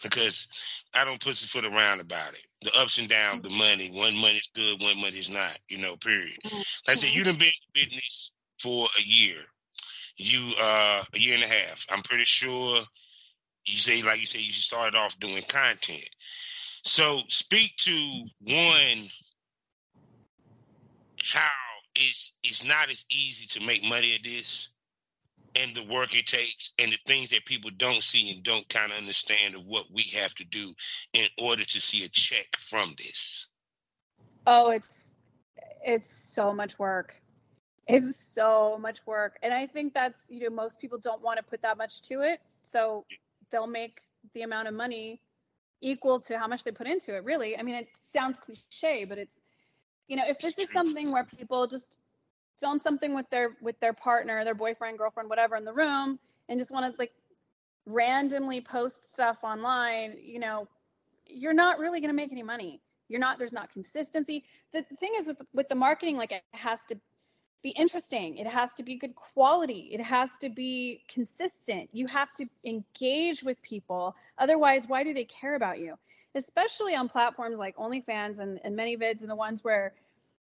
Because I don't pussyfoot around about it. The ups and downs, the money. One money's good, one money's not. You know, period. Like I said, you done been in business for a year you uh a year and a half. I'm pretty sure you say like you say you started off doing content. So speak to one how it's it's not as easy to make money at this and the work it takes and the things that people don't see and don't kind of understand of what we have to do in order to see a check from this. Oh, it's it's so much work. It's so much work. And i think that's you know most people don't want to put that much to it. So they'll make the amount of money equal to how much they put into it really. I mean it sounds cliche but it's you know if this is something where people just film something with their with their partner their boyfriend girlfriend whatever in the room and just want to like randomly post stuff online you know you're not really going to make any money you're not there's not consistency the thing is with with the marketing like it has to be interesting. It has to be good quality. It has to be consistent. You have to engage with people. Otherwise, why do they care about you? Especially on platforms like OnlyFans and, and ManyVids and the ones where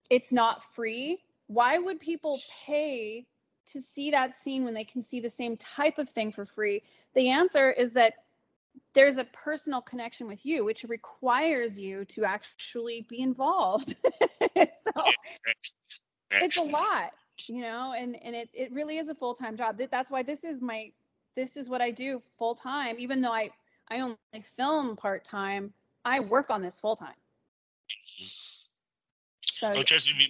it's not free. Why would people pay to see that scene when they can see the same type of thing for free? The answer is that there's a personal connection with you, which requires you to actually be involved. *laughs* so it's a lot you know and and it, it really is a full-time job that's why this is my this is what i do full-time even though i i only film part-time i work on this full-time so oh, trust me,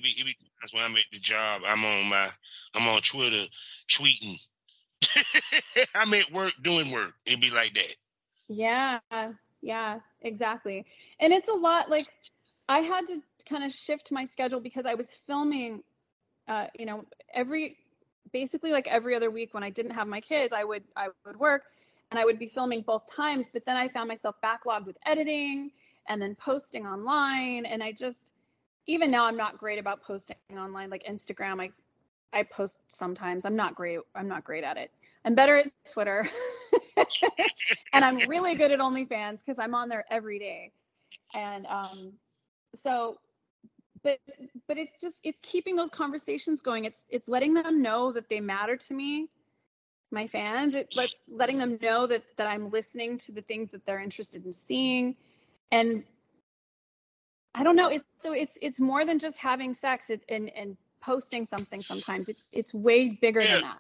that's why I'm at the job. I'm on my, I'm on Twitter tweeting. *laughs* I'm at work doing work. It'd be like that. Yeah, yeah, exactly. And it's a lot. Like I had to kind of shift my schedule because I was filming, uh, you know, every basically like every other week when I didn't have my kids, I would I would work and I would be filming both times. But then I found myself backlogged with editing and then posting online, and I just even now I'm not great about posting online like Instagram. I I post sometimes. I'm not great. I'm not great at it. I'm better at Twitter. *laughs* and I'm really good at OnlyFans because I'm on there every day. And um, so but but it's just it's keeping those conversations going it's it's letting them know that they matter to me my fans it lets letting them know that that i'm listening to the things that they're interested in seeing. And i don't know it's so it's it's more than just having sex and and posting something sometimes. It's it's way bigger yeah, than that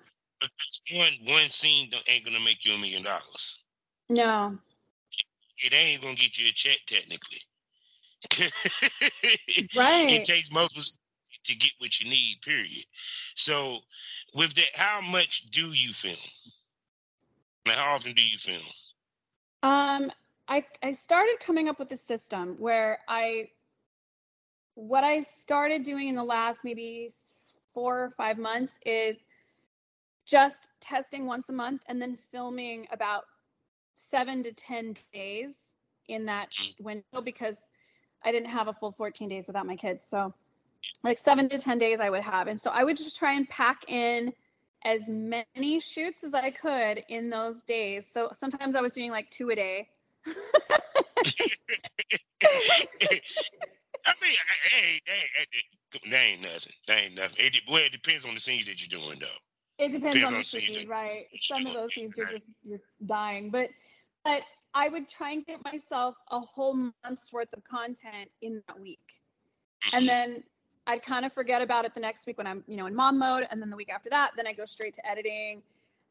one one scene ain't gonna make you a million dollars. No. It ain't gonna get you a check technically. *laughs* Right. It takes multiple to get what you need. Period. So, with that, how much do you film? Like, how often do you film? Um, I I started coming up with a system where I what I started doing in the last maybe four or five months is just testing once a month and then filming about seven to ten days in that mm. window because I didn't have a full 14 days without my kids. So like seven to 10 days I would have. And so I would just try and pack in as many shoots as I could in those days. So sometimes I was doing like two a day. *laughs* I mean, hey, hey, hey, that ain't nothing. That ain't nothing. It, well, it depends on the scenes that you're doing, though. It depends, depends on, on the scene, right? Some of those scenes you're just you're dying, but but I would try and get myself a whole month's worth of content in that week, and mm-hmm. then I'd kind of forget about it the next week when I'm, you know, in mom mode. And then the week after that, then I go straight to editing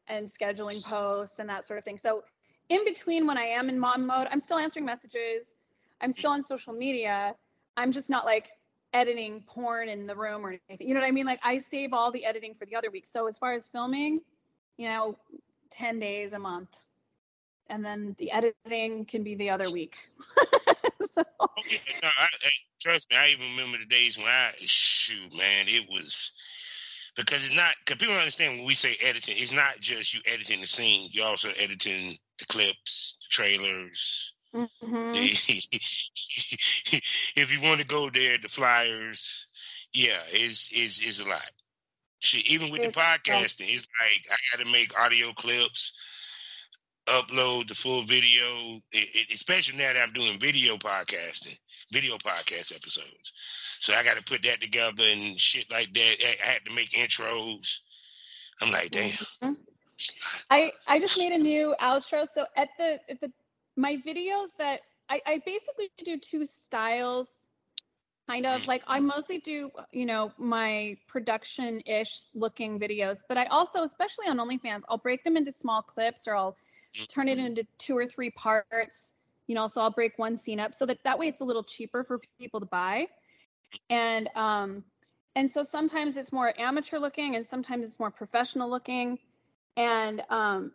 and scheduling posts and that sort of thing. So in between when I am in mom mode, I'm still answering messages. I'm still on social media. I'm just not like editing porn in the room or anything. You know what I mean? Like I save all the editing for the other week. So as far as filming, you know, 10 days a month. And then the editing can be the other week. *laughs* *laughs* so. No, I, I, trust me, I even remember the days when I shoot, man, it was because it's not because people don't understand when we say editing, it's not just you editing the scene, you're also editing the clips, the trailers. Mm-hmm. *laughs* if you want to go there, the flyers, yeah, is is is a lot. Shit, even with it's, the podcasting, it's like I got to make audio clips upload the full video, it, it, especially now that I'm doing video podcasting, video podcast episodes. So I got to put that together and shit like that. I, had to make intros. I'm like, damn. Mm-hmm. *laughs* I I just made a new outro. So at the at the my videos that I, I basically do two styles kind of mm-hmm. like I mostly do, you know, my production ish looking videos, but I also, especially on OnlyFans, I'll break them into small clips or I'll turn it into two or three parts you know so i'll break one scene up so that that way it's a little cheaper for people to buy. And um and so sometimes it's more amateur looking and sometimes it's more professional looking. And um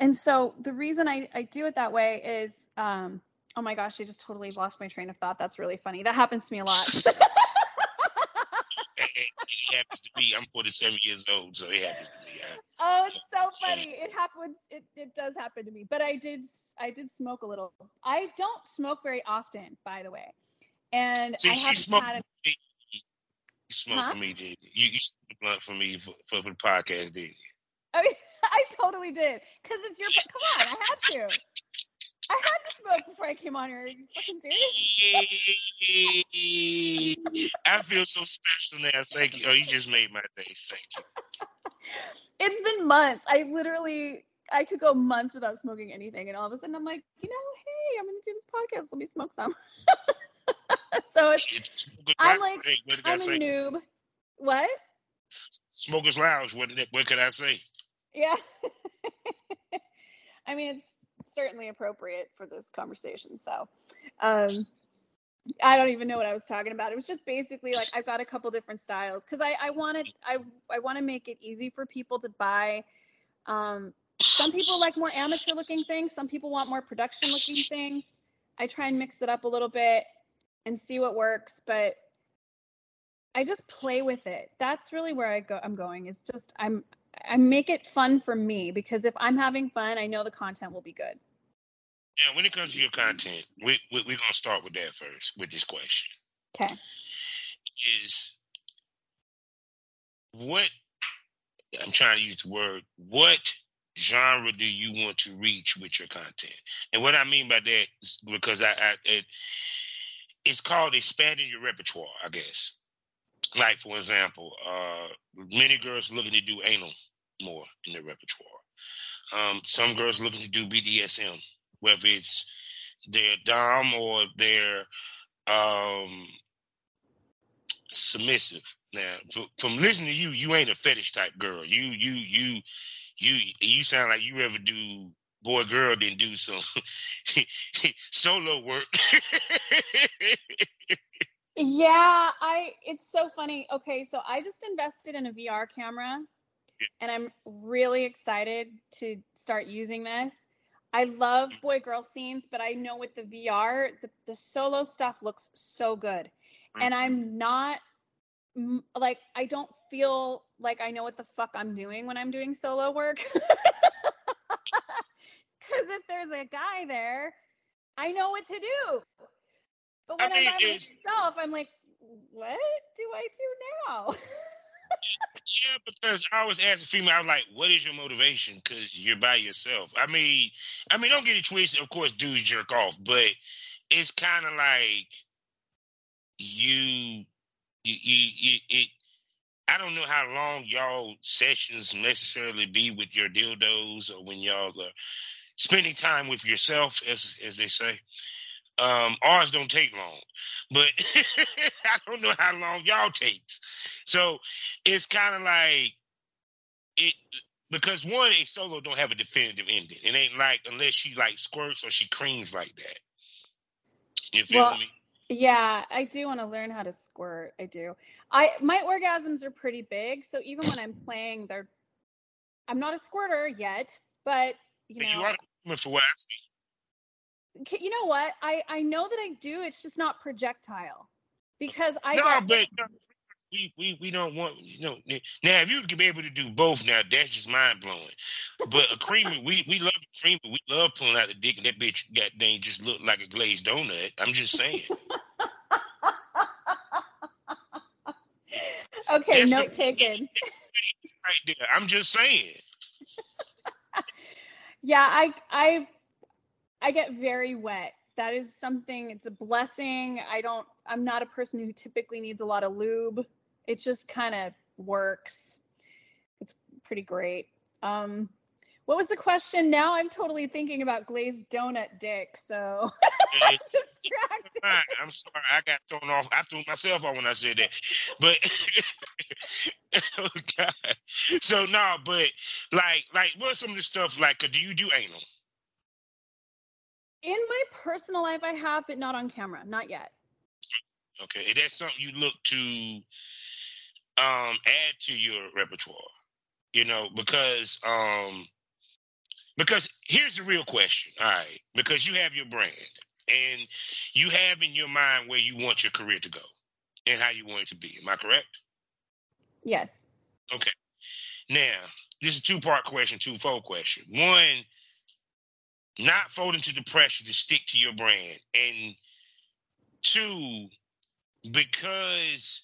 and so the reason i i do it that way is um oh my gosh i just totally lost my train of thought. That's really funny. That happens to me a lot *laughs* happens to me. I'm 47 years old, so it happens to me. I, oh, it's so funny. It happens. It, it does happen to me. But I did I did smoke a little. I don't smoke very often, by the way. And See, I she smoked. Had a, you smoked huh? for me, did you? You, you smoked blunt for me for, for, for the podcast, did you? I, oh, mean, *laughs* I totally did. Because it's your. Come on, I had to. I had to smoke before I came on here. Are you fucking serious? *laughs* I feel so special now. Thank you. Oh, you just made my day. Thank you. *laughs* it's been months. I literally, I could go months without smoking anything, and all of a sudden, I'm like, you know, hey, I'm gonna do this podcast. Let me smoke some. *laughs* so it's, it's I'm like, I'm a noob. What? Smokers Lounge. What? What could I say? Yeah. I mean, it's certainly appropriate for this conversation. So, um, I don't even know what I was talking about. It was just basically like I've got a couple different styles because I I wanted I I want to make it easy for people to buy. Um, some people like more amateur looking things. Some people want more production looking things. I try and mix it up a little bit and see what works, but I just play with it. That's really where I go. I'm going. Is just I'm I make it fun for me because if I'm having fun, I know the content will be good. Yeah, when it comes to your content, we, we, we're going to start with that first, with this question. Okay. Is what, I'm trying to use the word, what genre do you want to reach with your content? And what I mean by that is because I, I it, it's called expanding your repertoire, I guess. Like, for example, uh, many girls looking to do anal more in their repertoire. Um, some girls looking to do BDSM whether it's their dom or their um, submissive. Now, from listening to you, you ain't a fetish type girl. You, you, you, you, you sound like you ever do boy girl then do some *laughs* solo work. yeah, I. It's so funny. Okay, so I just invested in a VR camera, and I'm really excited to start using this. I love boy girl scenes, but I know with the VR, the, the solo stuff looks so good. And mm-hmm. I'm not like, I don't feel like I know what the fuck I'm doing when I'm doing solo work. *laughs* Because if there's a guy there, I know what to do. But when I mean, I'm by myself, I'm like, what do I do now? *laughs* Yeah, because I always ask a female, I'm like, what is your motivation? Because you're by yourself. I mean, I mean, don't get it twisted. Of course, dudes jerk off, but it's kind of like you, you, you, you, it. I don't know how long y'all sessions necessarily be with your dildos, or when y'all are spending time with yourself, as as they say. Um, ours don't take long, but *laughs* I don't know how long y'all takes. So it's kind of like it because one, a solo don't have a definitive ending. It ain't like unless she like squirts or she creams like that. You feel Well, me? Yeah, I do want to learn how to squirt. I do. I my orgasms are pretty big, so even when I'm playing, they're I'm not a squirter yet, but you But know, you are for what I see. You know what? I I know that I do. It's just not projectile because I no, but no, we, we we don't want you know. Now, if you could be able to do both, now that's just mind blowing. But a creamer, we we love a creamer. We love pulling out the dick, and that bitch got dang just look like a glazed donut. I'm just saying. *laughs* okay, That's note a- taken. *laughs* right there. I'm just saying. *laughs* Yeah, I I've I get very wet. That is something it's a blessing. I don't I'm not a person who typically needs a lot of lube. It just kind of works. It's pretty great. Um what was the question? Now I'm totally thinking about glazed donut dick, so *laughs* I'm distracted. I'm sorry. I got thrown off. I threw myself off when I said that. But *laughs* oh god. So no, but like like what's some of the stuff like? Do you do anal? In my personal life I have, but not on camera, not yet. Okay, and that's something you look to um add to your repertoire. You know, because um because here's the real question. All right, because you have your brand and you have in your mind where you want your career to go and how you want it to be. Am I correct? Yes. Okay. Now, this is a two part question, two fold question. One, not folding to the pressure to stick to your brand. And two, because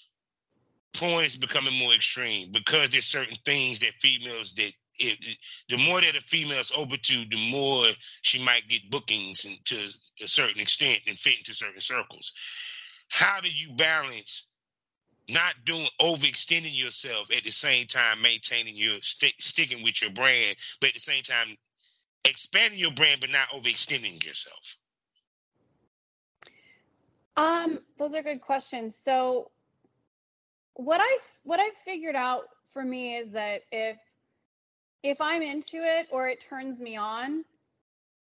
porn is becoming more extreme, because there's certain things that females that it- the more that a female's over to, the more she might get bookings and to a certain extent and fit into certain circles. How do you balance not doing overextending yourself at the same time maintaining your stick sticking with your brand, but at the same time expanding your brand but not overextending yourself? Um, those are good questions. So what I what I've figured out for me is that if if I'm into it or it turns me on,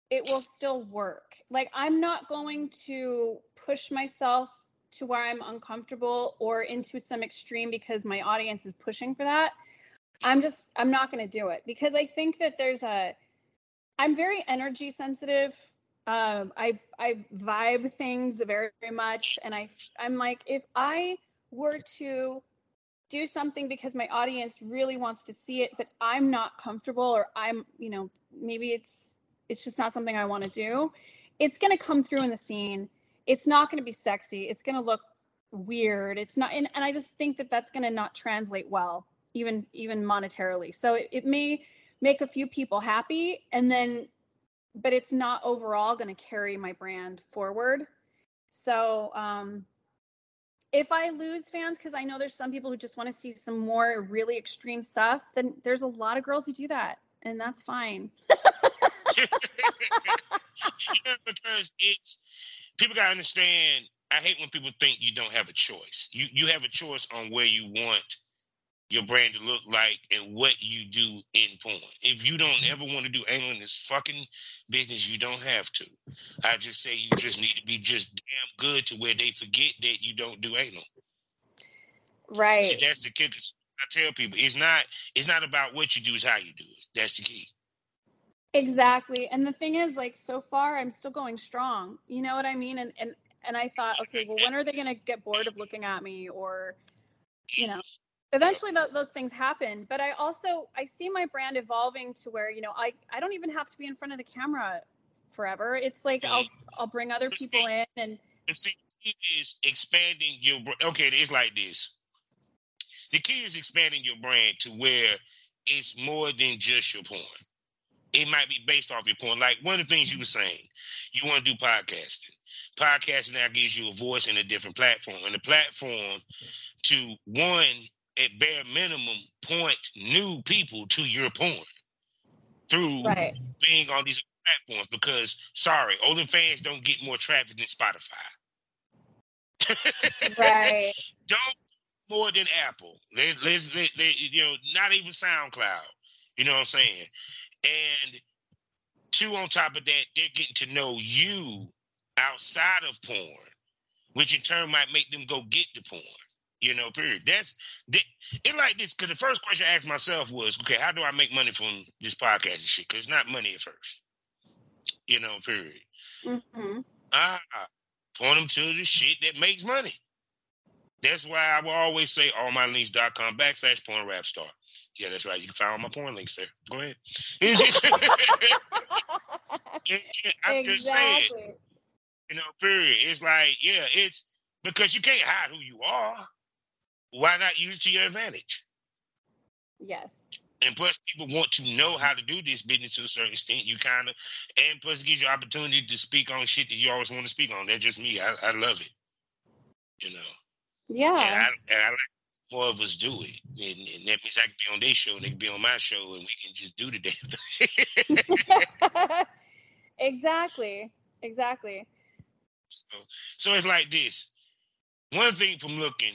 it will still work. Like I'm not going to push myself to where I'm uncomfortable or into some extreme because my audience is pushing for that. I'm just I'm not going to do it because I think that there's a I'm very energy sensitive. Um, I I vibe things very, very much, and I I'm like if I were to do something because my audience really wants to see it, but I'm not comfortable, or I'm you know maybe it's it's just not something I want to do. It's going to come through in the scene. It's not going to be sexy. It's going to look weird. It's not, and, and I just think that that's going to not translate well, even even monetarily. So it, it may make a few people happy, and then but it's not overall going to carry my brand forward. So, um, if I lose fans, because I know there's some people who just want to see some more really extreme stuff, then there's a lot of girls who do that, and that's fine. *laughs* because it's people gotta understand. I hate when people think you don't have a choice. You you have a choice on where you want your brand to look like and what you do in porn. If you don't mm-hmm. ever want to do anal in this fucking business, you don't have to. I just say you just need to be just damn good to where they forget that you don't do anal. Right. See, that's the kicker. I tell people it's not it's not about what you do, it's how you do it. That's the key. Exactly. And the thing is, like, so far I'm still going strong. You know what I mean? And and and I thought, okay, well, when are they going to get bored of looking at me, or, you know, eventually th- those things happen. But I also I see my brand evolving to where you know I I don't even have to be in front of the camera forever. It's like I'll I'll bring other people in and see, key is expanding your. Okay, it's like this. The key is expanding your brand to where it's more than just your porn. It might be based off your porn. Like one of the things you were saying, you want to do podcasting. Podcasting now gives you a voice in a different platform, and the platform to one at bare minimum point new people to your porn through Right. being on these platforms because sorry, OnlyFans don't get more traffic than Spotify. *laughs* Right. don't more than Apple. Let's, let's let, let- you know, not even SoundCloud. You know what I'm saying? And two, on top of that, they're getting to know you outside of porn, which in turn might make them go get the porn. You know, period. That's that, it. Like this, because the first question I asked myself was, okay, how do I make money from this podcast and shit? Because it's not money at first. You know, period. hmm Ah, point them to the shit that makes money. That's why I will always say allmylinks.com backslash porn rap star. Yeah, that's right. You can find all my porn links there. Go ahead. *laughs* I'm just saying, exactly. you know, period. It's like, yeah, it's because you can't hide who you are. Why not use it to your advantage? Yes. And plus, people want to know how to do this business to a certain extent. You kind of, and plus, it gives you opportunity to speak on shit that you always want to speak on. That's just me. I, I love it. You know. Yeah. And I, and I like more of us do it. And, and that means I can be on their show and they can be on my show and we can just do the damn thing. *laughs* *laughs* exactly. Exactly. so, so it's like this. One thing from looking,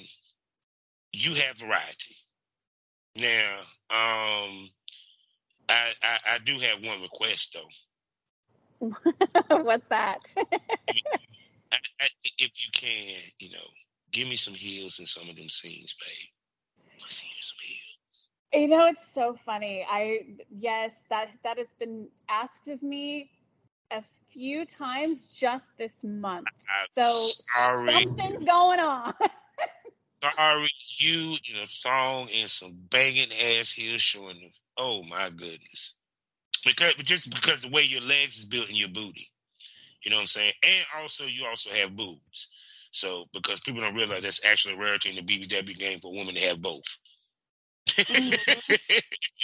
you have variety. Now, um, I, I, I do have one request though. *laughs* What's that? *laughs* I, I, if you can, you know, give me some heels in some of them scenes, babe. I see you some heels. You know, it's so funny. I yes, that that has been asked of me a few times just this month. I'm So, sorry. Something's going on. *laughs* sorry you in a song and some banging ass heels showing. Oh my goodness. Because just because the way your legs is built in your booty. You know what I'm saying? And also you also have boobs. So because people don't realize that's actually a rarity in the BBW game for women to have both. *laughs*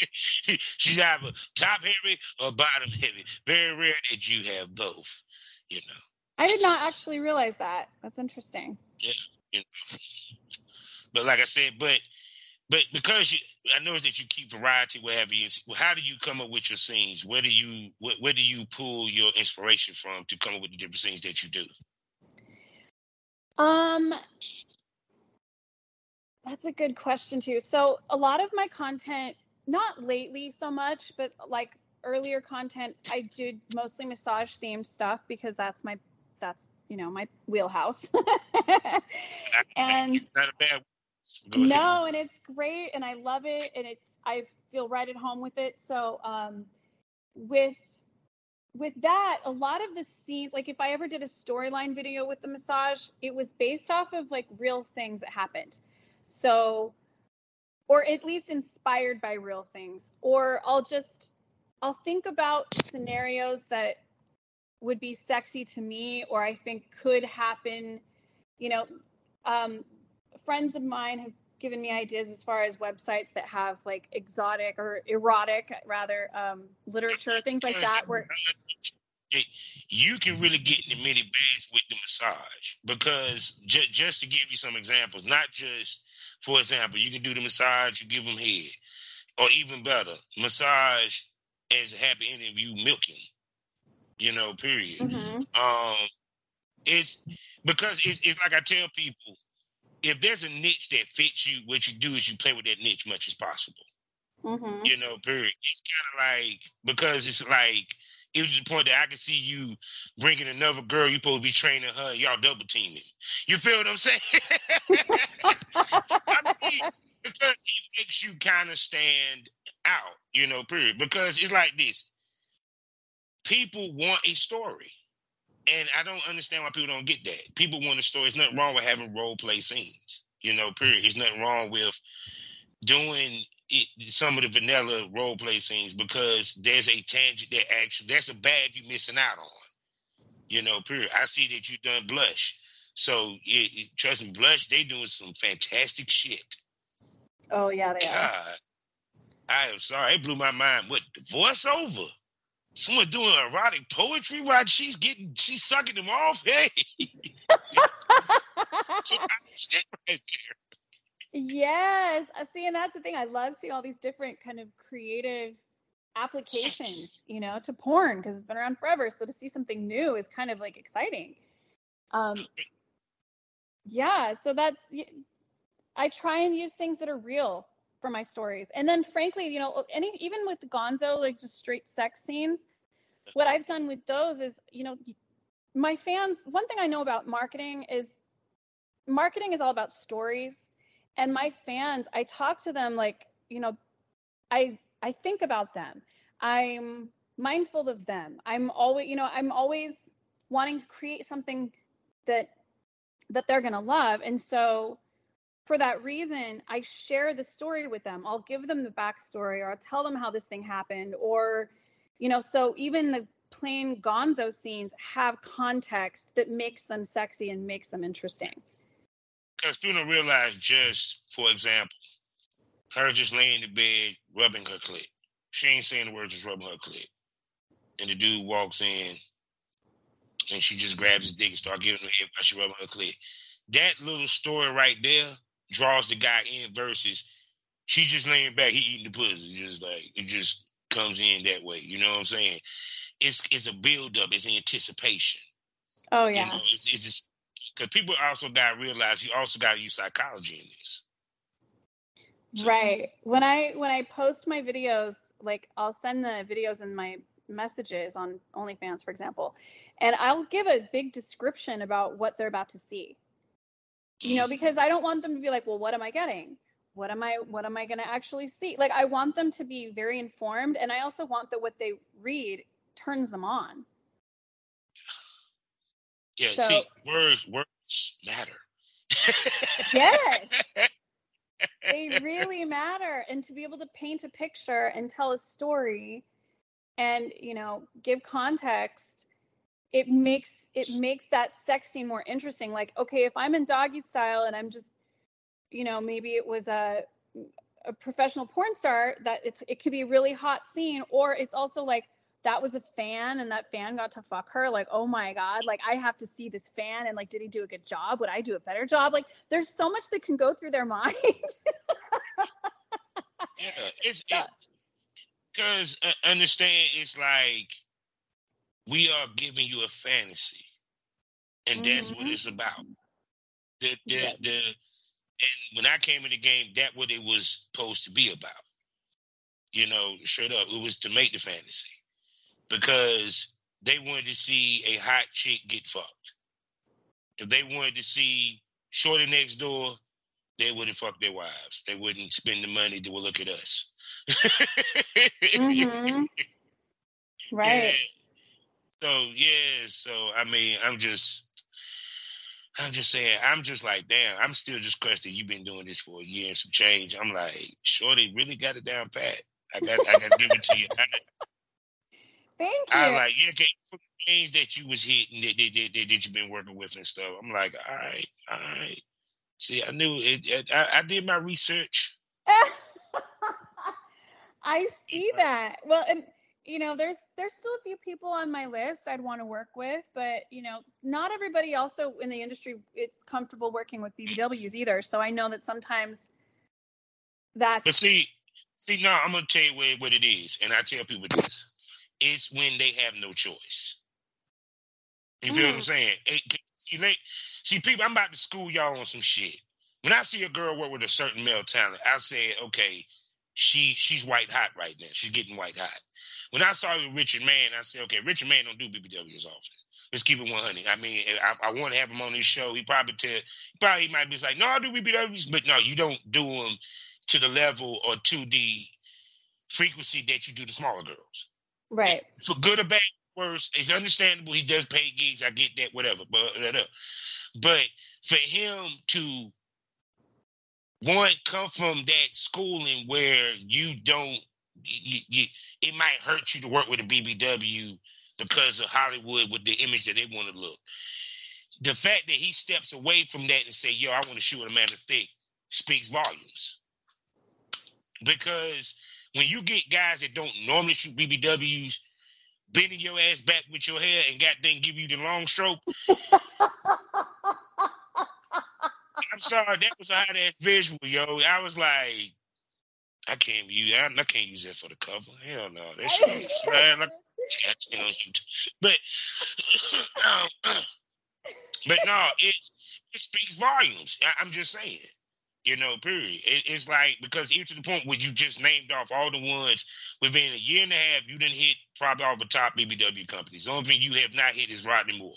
She's either top heavy or bottom heavy. Very rare that you have both. You know. I did not actually realize that. That's interesting. But like I said, but but because you, I noticed that you keep variety wherever you. How do you come up with your scenes? Where do you where, where do you pull your inspiration from to come up with the different scenes that you do? Um That's a good question too. So a lot of my content, not lately so much, but like earlier content, I did mostly massage themed stuff because that's my that's you know my wheelhouse. and It's *laughs* not a bad. No, and it's great, and I love it, and it's I feel right at home with it. So, um, with with that, a lot of the scenes, like if I ever did a storyline video with the massage, it was based off of like real things that happened. So, or at least inspired by real things, or I'll just I'll think about scenarios that would be sexy to me, or I think could happen. You know, um, friends of mine have given me ideas as far as websites that have like exotic or erotic rather um, literature things like that where you can really get in the many bags with the massage because ju- just to give you some examples, not just for example, you can do the massage, you give them head, or even better, massage as a happy ending of you milking. You know, period. Mhm. Um, it's because it's, it's like I tell people, if there's a niche that fits you, what you do is you play with that niche much as possible. Mhm. You know, period. It's kind of like because it's like it was the point that I can see you bringing another girl. You supposed to be training her. Y'all double teaming. You feel what I'm saying? *laughs* I mean, because it makes you kind of stand out. You know, period. Because it's like this. People want a story. And I don't understand why people don't get that. People want a story. There's nothing wrong with having role play scenes. You know, period. There's nothing wrong with doing it, some of the vanilla role play scenes because there's a tangent that actually that's a bag you're missing out on. You know, period. I see that you done blush. So it, it, trust me, Blush, they doing some fantastic shit. Oh yeah, they are. I am sorry, it blew my mind. What the voiceover? Someone doing erotic poetry while she's getting, she's sucking them off. *laughs* Hey, *laughs* right. Yes. uh, See, and that's the thing. I love seeing all these different kind of creative applications, you know, to porn because it's been around forever. So to see something new is kind of like exciting. Um, yeah. So that's, i try and use things that are real for my stories. And then frankly, you know, any, even with gonzo, like just straight sex scenes, what I've done with those is, you know, my fans, one thing I know about marketing is marketing is all about stories. And my fans i talk to them like you know i i think about them. I'm mindful of them. I'm always you know i'm always wanting to create something that that they're going to love. And so for that reason i share the story with them i'll give them the backstory or i'll tell them how this thing happened or you know so even the plain gonzo scenes have context that makes them sexy and makes them interesting Because people don't realize just, for example, her just laying in bed rubbing her clit. She ain't saying the word, just rubbing her clit. And the dude walks in and she just grabs his dick and start giving him head while she rubbing her clit. That little story right there draws the guy in versus she just laying back, he eating the pussy. Just like it just comes in that way. You know what I'm saying? It's it's a build up, it's anticipation. oh You yeah know, it's, it's just because people also gotta realize you also gotta use psychology in this. So- Right. When I when I post my videos, like I'll send the videos in my messages on OnlyFans, for example, and I'll give a big description about what they're about to see. You know, because I don't want them to be like, well, what am I getting? What am I what am I gonna actually see? Like I want them to be very informed and I also want that what they read turns them on. Yeah, So- see, words words matter. Yes. *laughs* they really matter and to be able to paint a picture and tell a story and you know give context it makes it makes that sex scene more interesting. Like okay if i'm in doggy style and i'm just you know maybe it was a a professional porn star that it's it could be a really hot scene or it's also like that was a fan and that fan got to fuck her like oh my god like i have to see this fan and like did he do a good job? Would i do a better job? Like there's so much that can go through their *laughs* mind Yeah, it's because uh, understand it's like we are giving you a fantasy, and that's what Mhm. it's about. The the Yeah. the and when I came in the game, that what it was supposed to be about. You know, straight up, it was to make the fantasy because they wanted to see a hot chick get fucked. If they wanted to see Shorty next door, they wouldn't fuck their wives. They wouldn't spend the money to look at us. *laughs* Mhm. right Yeah. So yeah, so I mean, I'm just, I'm just saying, I'm just like, damn, I'm still just questioning. You've been doing this for a year and some change. I'm like, Shorty really got it down pat. I got, I got to give it to you. I, *laughs* thank you I like, yeah, okay, things that you was hitting that, that, that, that, that you've been working with and stuff. I'm like, all right, all right. See, I knew it. it I, I did my research. *laughs* I see that. Well, and you know, there's there's still a few people on my list I'd want to work with, but you know, not everybody also in the industry is comfortable working with BBWs either. So I know that sometimes that's But see, see, now I'm gonna tell you what, what it is, and I tell people this: it's when they have no choice. You feel what I'm Mm. saying? It, see, they, see, people, I'm about to school y'all on some shit. When I see a girl work with a certain male talent, I say, okay, she she's white hot right now. She's getting white hot. When I saw it with Richard Mann, I said, okay, Richard Mann don't do BBWs often. Let's keep it 100. I mean, I, I want to have him on this show. He probably tell, probably might be like, no, I do BBWs, but no, you don't do them to the level or to the frequency that you do the smaller girls. right. For good or bad, worse, it's understandable. He does pay gigs. I get that, whatever. But but for him to one come from that schooling where you don't, you, you, it might hurt you to work with a BBW because of Hollywood with the image that they want to look. the fact that he steps away from that and say, "Yo, I want to shoot Amanda Thickk," speaks volumes. Because when you get guys that don't normally shoot BBWs, bending your ass back with your hair and goddamn give you the long stroke. *laughs* I'm sorry, that was a hot ass visual, yo. I was like, I can't use I, I can't use that for the cover. Hell no, that shit is man. Like, on YouTube. But *clears throat* um, *clears throat* but no, it it speaks volumes. I, am just saying. You know, period. It, it's like because even to the point where you just named off all the ones within a year and a half, you didn't hit probably all the top BBW companies. The only thing you have not hit is Rodney Moore,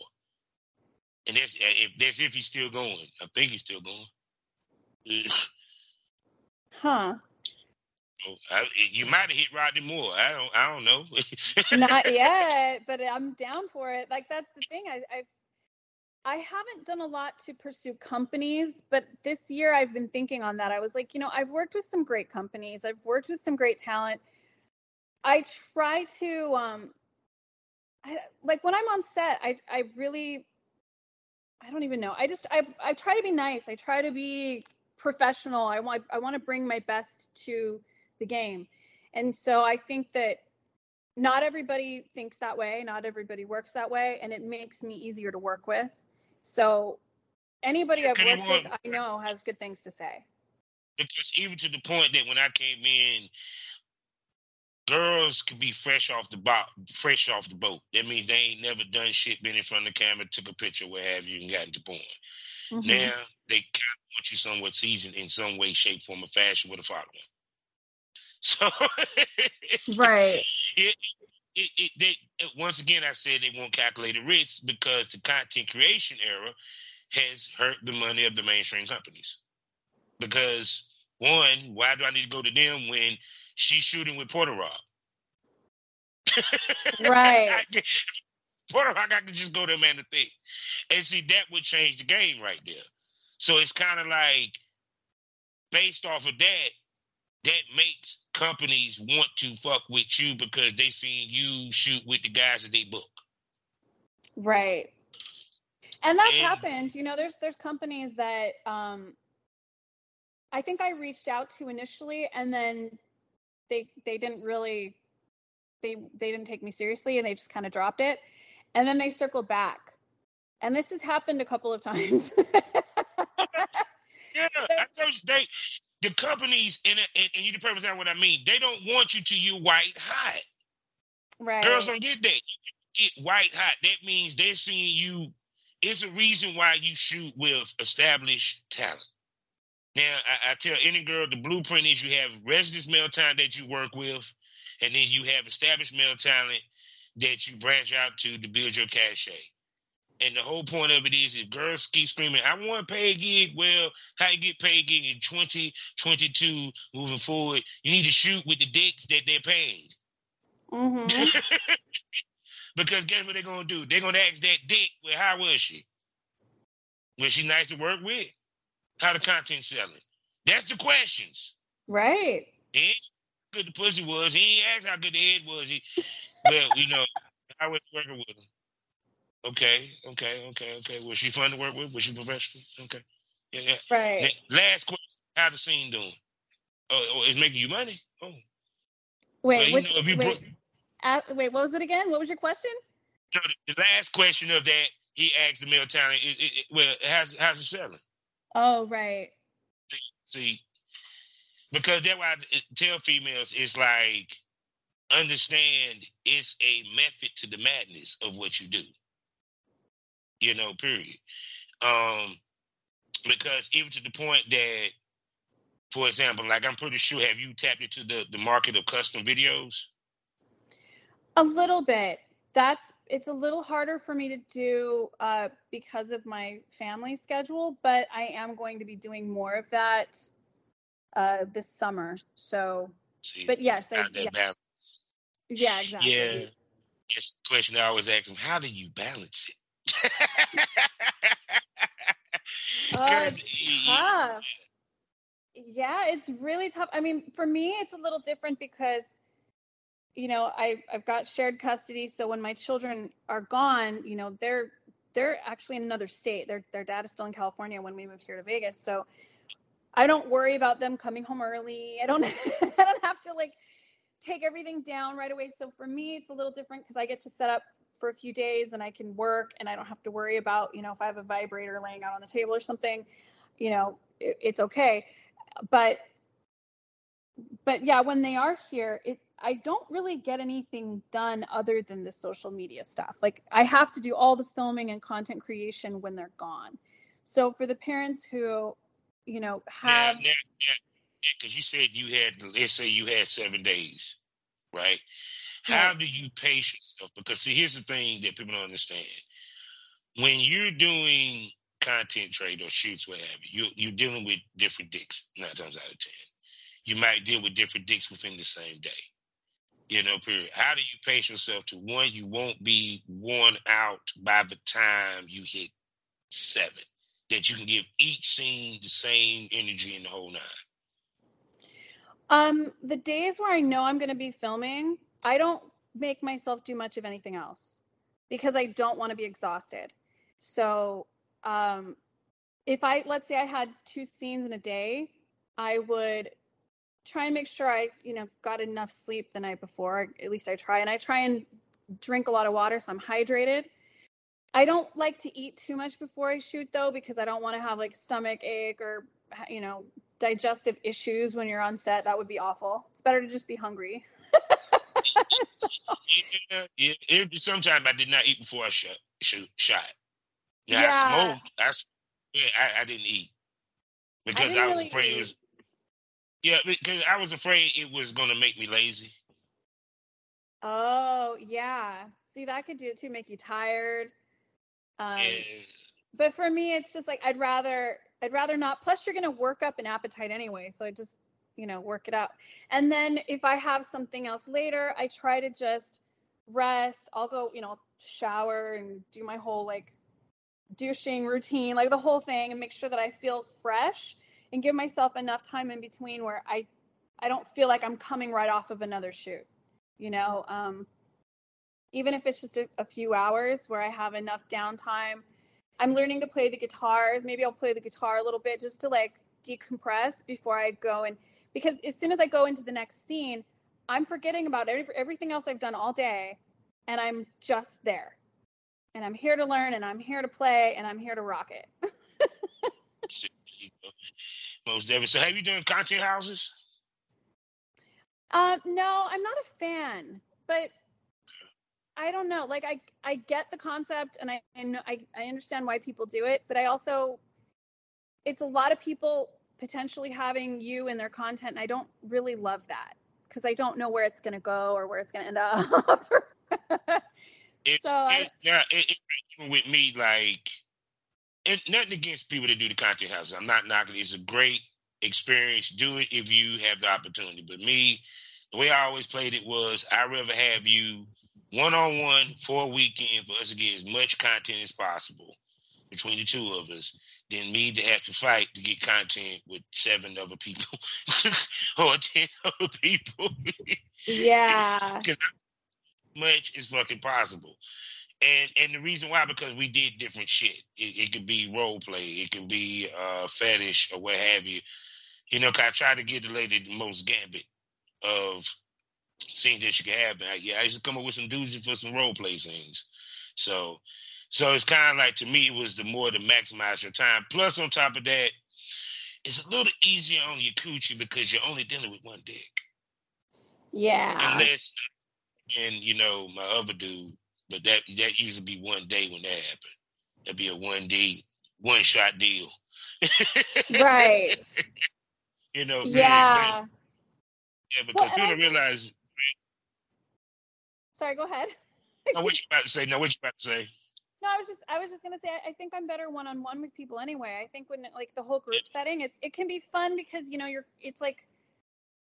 and that's if that's if he's still going. I think he's still going. *sighs* huh. Oh, I, you might have hit Rodney Moore. I don't. I don't know. *laughs* Not yet, but I'm down for it. Like that's the thing. I, I I haven't done a lot to pursue companies, but this year I've been thinking on that. I was like, you know, I've worked with some great companies. I've worked with some great talent. I try to um I, like when I'm on set, I I really I don't even know. I just I I try to be nice. I try to be professional. I want I want to bring my best to the game. And so I think that not everybody thinks that way, not everybody works that way, and it makes me easier to work with. So anybody I've worked with, I know has good things to say. Because even to the point that when I came in, girls could be fresh off the boat, fresh off the boat. That means they ain't never done shit, been in front of the camera, took a picture, what have you, and gotten to porn. Mm-hmm. Now they kind of want you somewhat seasoned in some way, shape, form, or fashion with a following. *laughs* So right, *laughs* it, it, it, they once again I said they won't calculate the risks because the content creation era has hurt the money of the mainstream companies. Because one, why do I need to go to them when she's shooting with Porter Rob? Right. *laughs* Porter Rock, I can just go to Man the Thing. And see, that would change the game right there. So it's kind of like based off of that, that makes companies want to fuck with you because they seen you shoot with the guys that they book. Right. And that's and, happened. You know, there's there's companies that um I think I reached out to initially and then they they didn't really they they didn't take me seriously and they just kind of dropped it. And then they circled back. And this has happened a couple of times. *laughs* yeah, those they the companies and, and, and you can understand what I mean. They don't want you to you white hot. Right. Girls don't get that. get white hot. That means they're seeing you. It's a reason why you shoot with established talent. Now, I, I tell any girl the blueprint is you have residence male talent that you work with, and then you have established male talent that you branch out to to build your cachet. And the whole point of it is if girls keep screaming, I want a paid gig, well, how you get paid gig in 2022 moving forward, you need to shoot with the dicks that they're paying. Mm-hmm. *laughs* because guess what they're gonna do? They're gonna ask that dick, well, how was she? Was she nice to work with? How the content selling? That's the questions. Right. And how good the pussy was. He ain't asked how good the head was. He, well, you know, I was working with him. Okay, okay, okay, okay. Was she fun to work with? Was she professional? Okay. Yeah, yeah. Right. Last question. How the scene doing? Oh, oh it's making you money? Oh. Wait, well, which, know, wait, bro- uh, wait, what was it again? What was your question? No, the, the last question of that, he asked the male talent, it, it, it, well, how's, how's it selling? Oh, right. See, see because that's why I tell females, it's like, understand it's a method to the madness of what you do you know, period. Um, because even to the point that, for example, like I'm pretty sure, have you tapped into the, the market of custom videos? A little bit. That's it's a little harder for me to do uh, because of my family schedule, but I am going to be doing more of that uh, this summer. So, but yes, I, yeah. yeah, exactly. Yeah, just question I always ask them: How do you balance it? *laughs* uh, tough. Yeah, it's really tough. I mean, for me, it's a little different because, you know, I I've got shared custody. So when my children are gone, you know, they're they're actually in another state. Their their dad is still in California when we moved here to Vegas. So I don't worry about them coming home early. I don't *laughs* I don't have to like take everything down right away. So for me, it's a little different because I get to set up for a few days and I can work and I don't have to worry about, you know, if I have a vibrator laying out on the table or something, you know, it, it's okay. But but yeah, when they are here, it I don't really get anything done other than the social media stuff. Like I have to do all the filming and content creation when they're gone. So for the parents who, you know, have yeah, yeah, yeah, because you said you had let's say you had seven days, right? How do you pace yourself? Because see, here's the thing that people don't understand. When you're doing content trade or shoots, what have you, you you're dealing with different dicks nine times out of ten. You might deal with different dicks within the same day. You know, period. How do you pace yourself to one, you won't be worn out by the time you hit seven. That you can give each scene the same energy in the whole nine. Um, the days where I know I'm going to be filming, I don't make myself do much of anything else because I don't want to be exhausted. So, um, if I let's say I had two scenes in a day, I would try and make sure I, you know, got enough sleep the night before. At least I try, and I try and drink a lot of water so I'm hydrated. I don't like to eat too much before I shoot though because I don't want to have like stomach ache or you know digestive issues when you're on set. That would be awful. It's better to just be hungry. *laughs* so. Yeah, yeah. It, sometimes I did not eat before I shot. Shoot, shot. Now, yeah. I smoked. I, yeah, I, I didn't eat because I, I was really afraid eat. it was. Yeah, because I was afraid it was going to make me lazy. Oh yeah, see that could do it too, make you tired. Um, and, but for me, it's just like I'd rather I'd rather not. Plus, you're going to work up an appetite anyway. So I just, you know, work it out. And then if I have something else later, I try to just rest. I'll go, you know, shower and do my whole like douching routine, like the whole thing, and make sure that I feel fresh and give myself enough time in between where I, I don't feel like I'm coming right off of another shoot. You know, um, even if it's just a, a few hours where I have enough downtime I'm learning to play the guitar. Maybe I'll play the guitar a little bit just to like decompress before I go and because as soon as I go into the next scene, I'm forgetting about every, everything else I've done all day and I'm just there. And I'm here to learn and I'm here to play and I'm here to rock it. *laughs* Most definitely. So have you done content houses? Uh, no, I'm not a fan, but I don't know. Like I I get the concept and I and I I understand why people do it, but I also it's a lot of people potentially having you in their content and I don't really love that because I don't know where it's going to go or where it's going to end up. *laughs* it's, so I, it, yeah, it, it, with me like it, nothing against people that do the content houses. I'm not knocking. It. It's a great experience. Do it if you have the opportunity. But me, the way I always played it was I'd rather have you one on one for a weekend for us to get as much content as possible between the two of us than me to have to fight to get content with seven other people *laughs* or ten other people. *laughs* yeah. *laughs* Because much is fucking possible. And and the reason why because we did different shit. It, it could be role play, it can be uh fetish or what have you. You know, I try to get the lady the most gambit of scenes that she can have. But yeah, I used to come up with some doozy for some role play scenes. So, so it's kind of like to me, it was the more to maximize your time. Plus, on top of that, it's a little easier on your coochie because you're only dealing with one dick. Yeah. Unless, and you know, my other dude, but that that usually be one day when that happened. That'd be a one D, one shot deal. right. *laughs* you know. Yeah. yeah, because well, people realize Sorry, go ahead. *laughs* no, what you about to say? No, what you about to say? No, I was just I was just gonna say I, I think I'm better one on one with people anyway. I think when like the whole group setting, it's it can be fun because you know you're it's like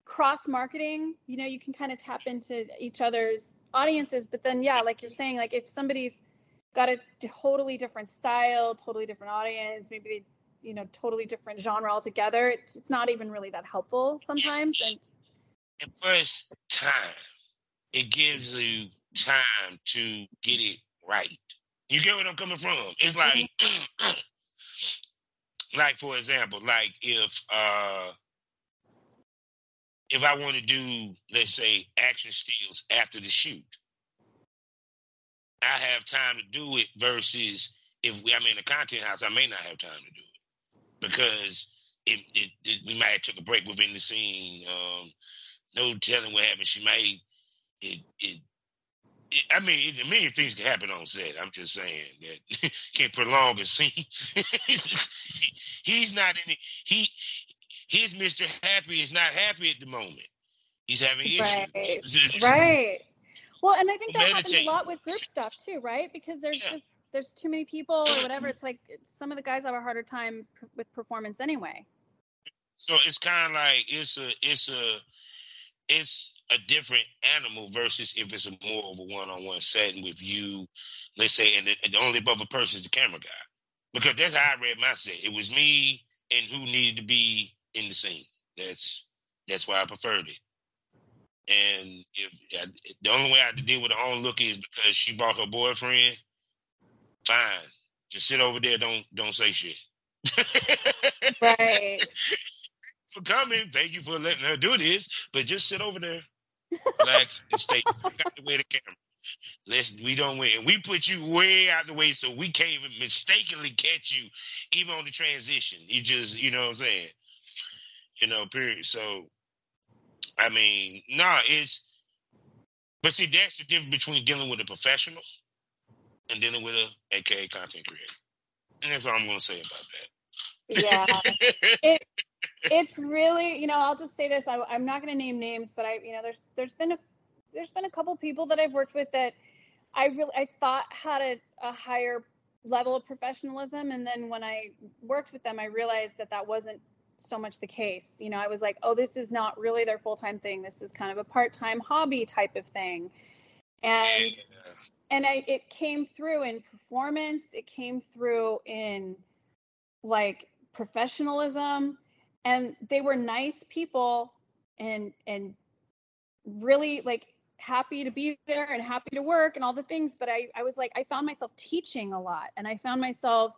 cross marketing. You know, you can kind of tap into each other's audiences, but then yeah, like you're saying, like if somebody's got a totally different style, totally different audience, maybe they you know totally different genre altogether. It's it's not even really that helpful sometimes. And, and plus time it gives you time to get it right. You get what I'm coming from? It's like, *clears throat* like for example, like if uh if I want to do, let's say, action stills after the shoot, I have time to do it versus if we, I'm in a content house, I may not have time to do it because it, it, it we might have took a break within the scene. Um, no telling what happened. She might it it. it I mean, it, many things can happen on set. I'm just saying that *laughs* can't prolong a scene. *laughs* he's not in. He his Mr. Happy is not happy at the moment. He's having issues. Right. *laughs* right. Well, and I think that Meditate. happens a lot with group stuff too, right? Because there's yeah. just there's too many people or *clears throat* whatever. It's like some of the guys have a harder time p- with performance anyway. So it's kind of like it's a it's a it's a different animal versus if it's a more of a one-on-one setting with you, let's say, and the, and the only other person is the camera guy, because that's how I read my set. It was me and who needed to be in the scene. That's that's why I preferred it. And if the only way I had to deal with her own look is because she brought her boyfriend, fine. Just sit over there. Don't don't say shit. right. *laughs* for coming. Thank you for letting her do this. But just sit over there, relax, and stay out the way the camera. Let's we don't win. We put you way out the way so we can't even mistakenly catch you, even on the transition. You just, you know what I'm saying? You know, period. So I mean, nah, it's but see that's the difference between dealing with a professional and dealing with a aka content creator. And that's all I'm gonna say about that. Yeah. it, it's really, you know, I'll just say this. I, I'm not gonna name names, but I you know, there's there's been a there's been a couple people that I've worked with that I really I thought had a, a higher level of professionalism and then when I worked with them I realized that that wasn't so much the case. You know, I was like, oh, this is not really their full time thing. This is kind of a part time hobby type of thing. And yeah. and I it came through in performance, it came through in like professionalism and they were nice people and and really like happy to be there and happy to work and all the things but i i was like i found myself teaching a lot and i found myself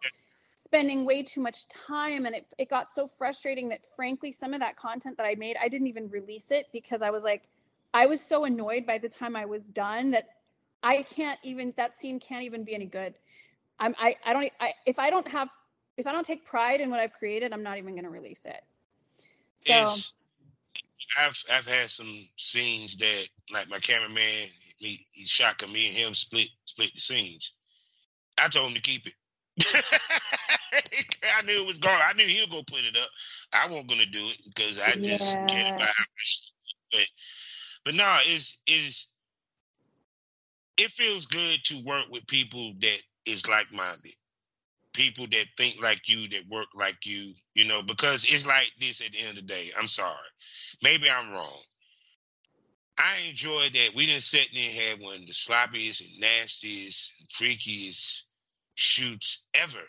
spending way too much time and it, it got so frustrating that frankly some of that content that i made i didn't even release it because i was like i was so annoyed by the time i was done that i can't even that scene can't even be any good. I'm i, I don't I, if i don't have if i don't take pride in what i've created i'm not even going to release it. So it's, i've i've had some scenes that like my cameraman he, he shot me and him split split the scenes. I told him to keep it I knew it was going. I knew he was gonna put it up. I wasn't gonna do it because I just yeah. how much. But but no, it's is it feels good to work with people that is like minded, people that think like you, that work like you. You know, because it's like this at the end of the day. I'm sorry, maybe I'm wrong. I enjoyed that we didn't sit there and have one of the sloppiest and nastiest and freakiest shoots ever.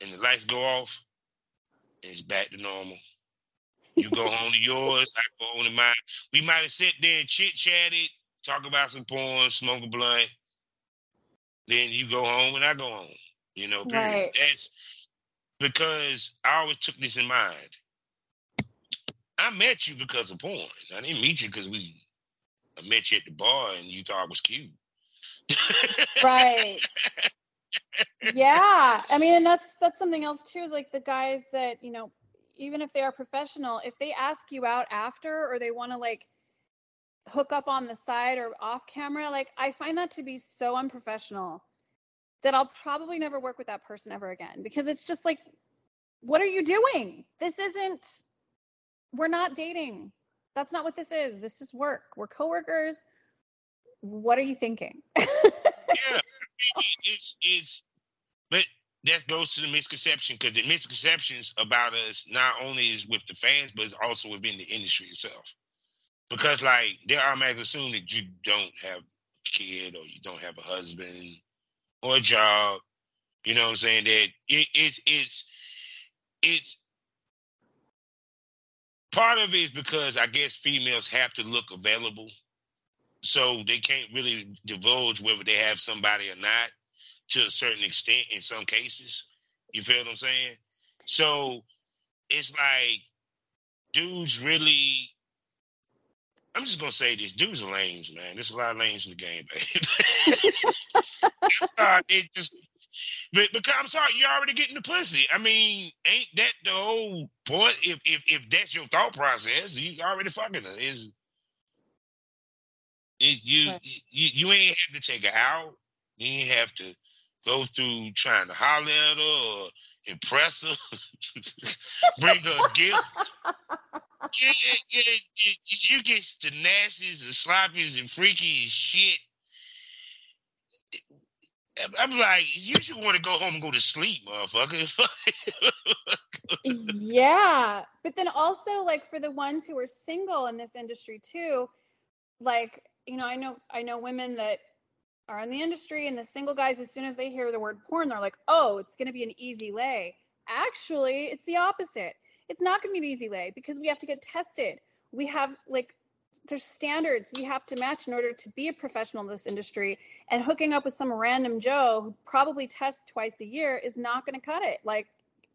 And the lights go off, and it's back to normal. You go *laughs* home to yours, I go home to mine. We might have sat there and chit chatted, talk about some porn, smoke a blunt. Then you go home and I go home. You know, right. that's because I always took this in mind. I met you because of porn. I didn't meet you because we I met you at the bar and you thought I was cute right. yeah. I mean, and that's that's something else too, is like the guys that, you know, even if they are professional, if they ask you out after or they want to like hook up on the side or off camera, like I find that to be so unprofessional that I'll probably never work with that person ever again because it's just like, what are you doing? This isn't, we're not dating. That's not what this is. This is work. We're coworkers what are you thinking? *laughs* yeah, it's it's, but that goes to the misconception because the misconceptions about us not only is with the fans, but it's also within the industry itself. Because like they automatically assume that you don't have a kid or you don't have a husband or a job. You know what I'm saying? That it, it's it's it's part of it is because I guess females have to look available so they can't really divulge whether they have somebody or not to a certain extent in some cases. You feel what I'm saying? So it's like dudes really I'm just gonna say this: dudes are lames, man. There's a lot of lames in the game, baby. *laughs* I'm sorry, it just but because I'm sorry, you're already getting the pussy. I mean, ain't that the whole point? If if if that's your thought process, you already fucking her. Is it, you, right. you you ain't have to take her out. You ain't have to go through trying to holler at her or impress her, *laughs* bring her a gift. *laughs* Yeah, yeah, yeah, you get the nastiest and sloppiest and freaky as shit. I'm like, you should want to go home and go to sleep, motherfucker. *laughs* yeah, but then also like for the ones who are single in this industry too, like you know, I know I know women that are in the industry and the single guys as soon as they hear the word porn they're like oh it's going to be an easy lay. Actually it's the opposite. It's not going to be an easy lay because we have to get tested. We have like there's standards we have to match in order to be a professional in this industry and hooking up with some random joe who probably tests twice a year is not going to cut it. Like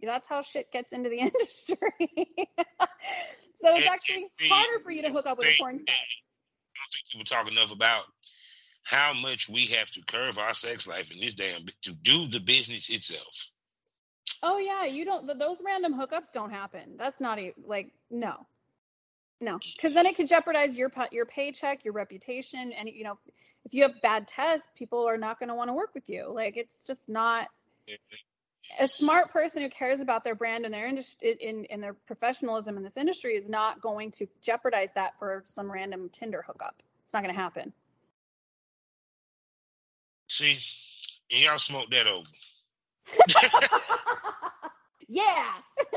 that's how shit gets into the *laughs* industry. So it's actually harder for you to hook up with a porn star I don't think people talk enough about how much we have to curve our sex life in this damn to do the business itself. Oh yeah, you don't. Those random hookups don't happen. That's not a like no, no, because then it could jeopardize your your paycheck, your reputation, and you know, if you have bad tests, people are not going to want to work with you. Like it's just not. A smart person who cares about their brand and their industry in, in their professionalism in this industry is not going to jeopardize that for some random Tinder hookup. It's not going to happen. See, and y'all smoke that over. *laughs* yeah. *laughs*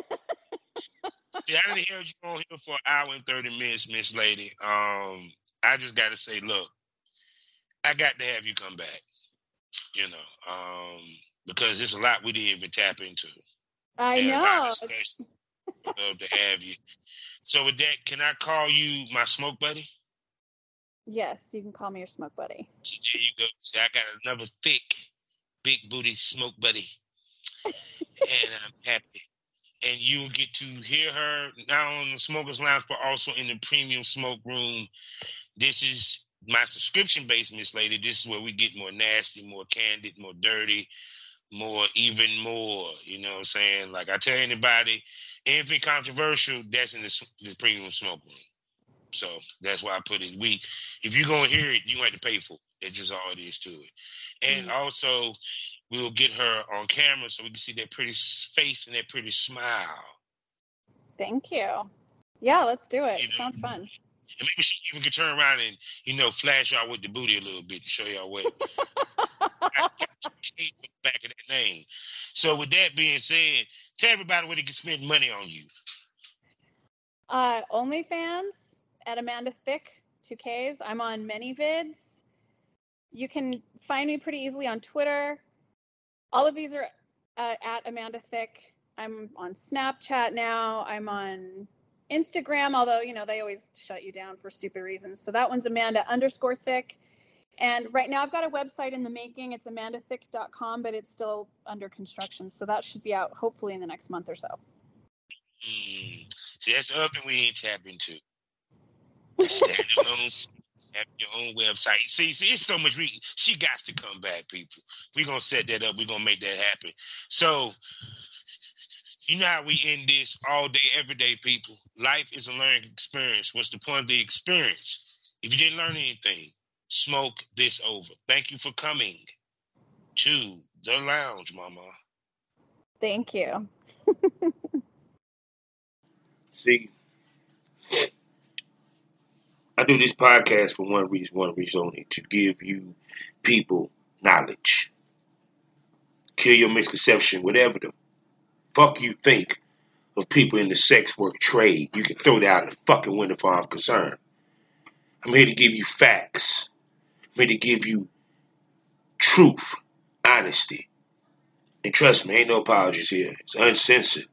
See, I didn't hear you on here for an hour and thirty minutes, Miss Lady. Um, I just got to say, look, I got to have you come back. You know, um, because it's a lot we didn't even tap into. I and know. love to have you. So with that, can I call you my smoke buddy? Yes, you can call me your smoke buddy. So there you go. See, I got another thick, big booty smoke buddy. *laughs* and I'm happy. And you will get to hear her not on the Smokers Lounge, but also in the premium smoke room. This is my subscription based Miss Lady. This is where we get more nasty, more candid, more dirty, more, even more. You know what I'm saying? Like I tell anybody, anything controversial, that's in the, the premium smoke room. So that's why I put it. We, if you're gonna hear it, you have to pay for it. That's just all it is to it. And mm-hmm. also, we'll get her on camera so we can see that pretty face and that pretty smile. Thank you. Yeah, let's do it. You know, Sounds fun. And maybe she even could turn around and you know flash y'all with the booty a little bit to show y'all what. *laughs* back of that name. So with that being said, tell everybody where they can spend money on you. Uh, OnlyFans at Amanda Thickk, two Ks. I'm on ManyVids. You can find me pretty easily on Twitter. All of these are uh, at Amanda Thickk. I'm on Snapchat now. I'm on Instagram, although you know they always shut you down for stupid reasons. So that one's Amanda underscore Thickk. And right now I've got a website in the making. It's amandathickk.com, but it's still under construction. So that should be out hopefully in the next month or so. Mm. See, that's the other thing we ain't tap into. *laughs* Standalone, have your own website. See, see, it's so much. We she got to come back, people. We're gonna set that up. We're gonna make that happen. So, you know how we end this all day, every day, people. Life is a learning experience. What's the point of the experience? If you didn't learn anything, smoke this over. Thank you for coming to the lounge, Mama. Thank you. *laughs* See, I do this podcast for one reason, one reason only to give you people knowledge. Kill your misconception, whatever the fuck you think of people in the sex work trade. You can throw that out in the fucking window for I'm concerned. I'm here to give you facts. I'm to give you truth, honesty. And trust me, ain't no apologies here. It's uncensored,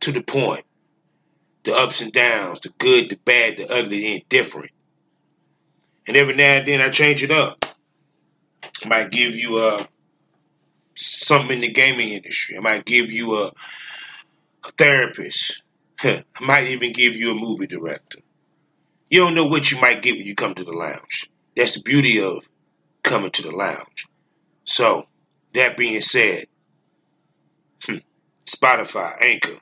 to the point the ups and downs, the good, the bad, the ugly, the indifferent. And every now and then I change it up. I might give you uh, something in the gaming industry. I might give you a, a therapist. *laughs* I might even give you a movie director. You don't know what you might get when you come to the lounge. That's the beauty of coming to the lounge. So, that being said, hmm, Spotify, Anchor.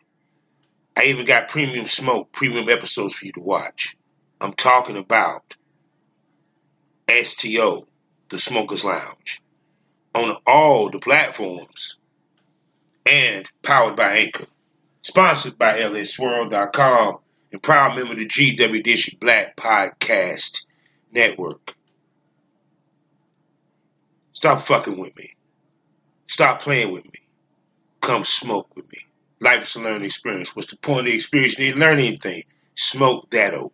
I even got premium smoke, premium episodes for you to watch. I'm talking about STO, the Smokers Lounge, on all the platforms and powered by Anchor. Sponsored by LSWorld.com and proud member of the GW District Black Podcast Network. Stop fucking with me. Stop playing with me. Come smoke with me. Life is a learning experience. What's the point of the experience? You didn't learn anything. Smoke that over.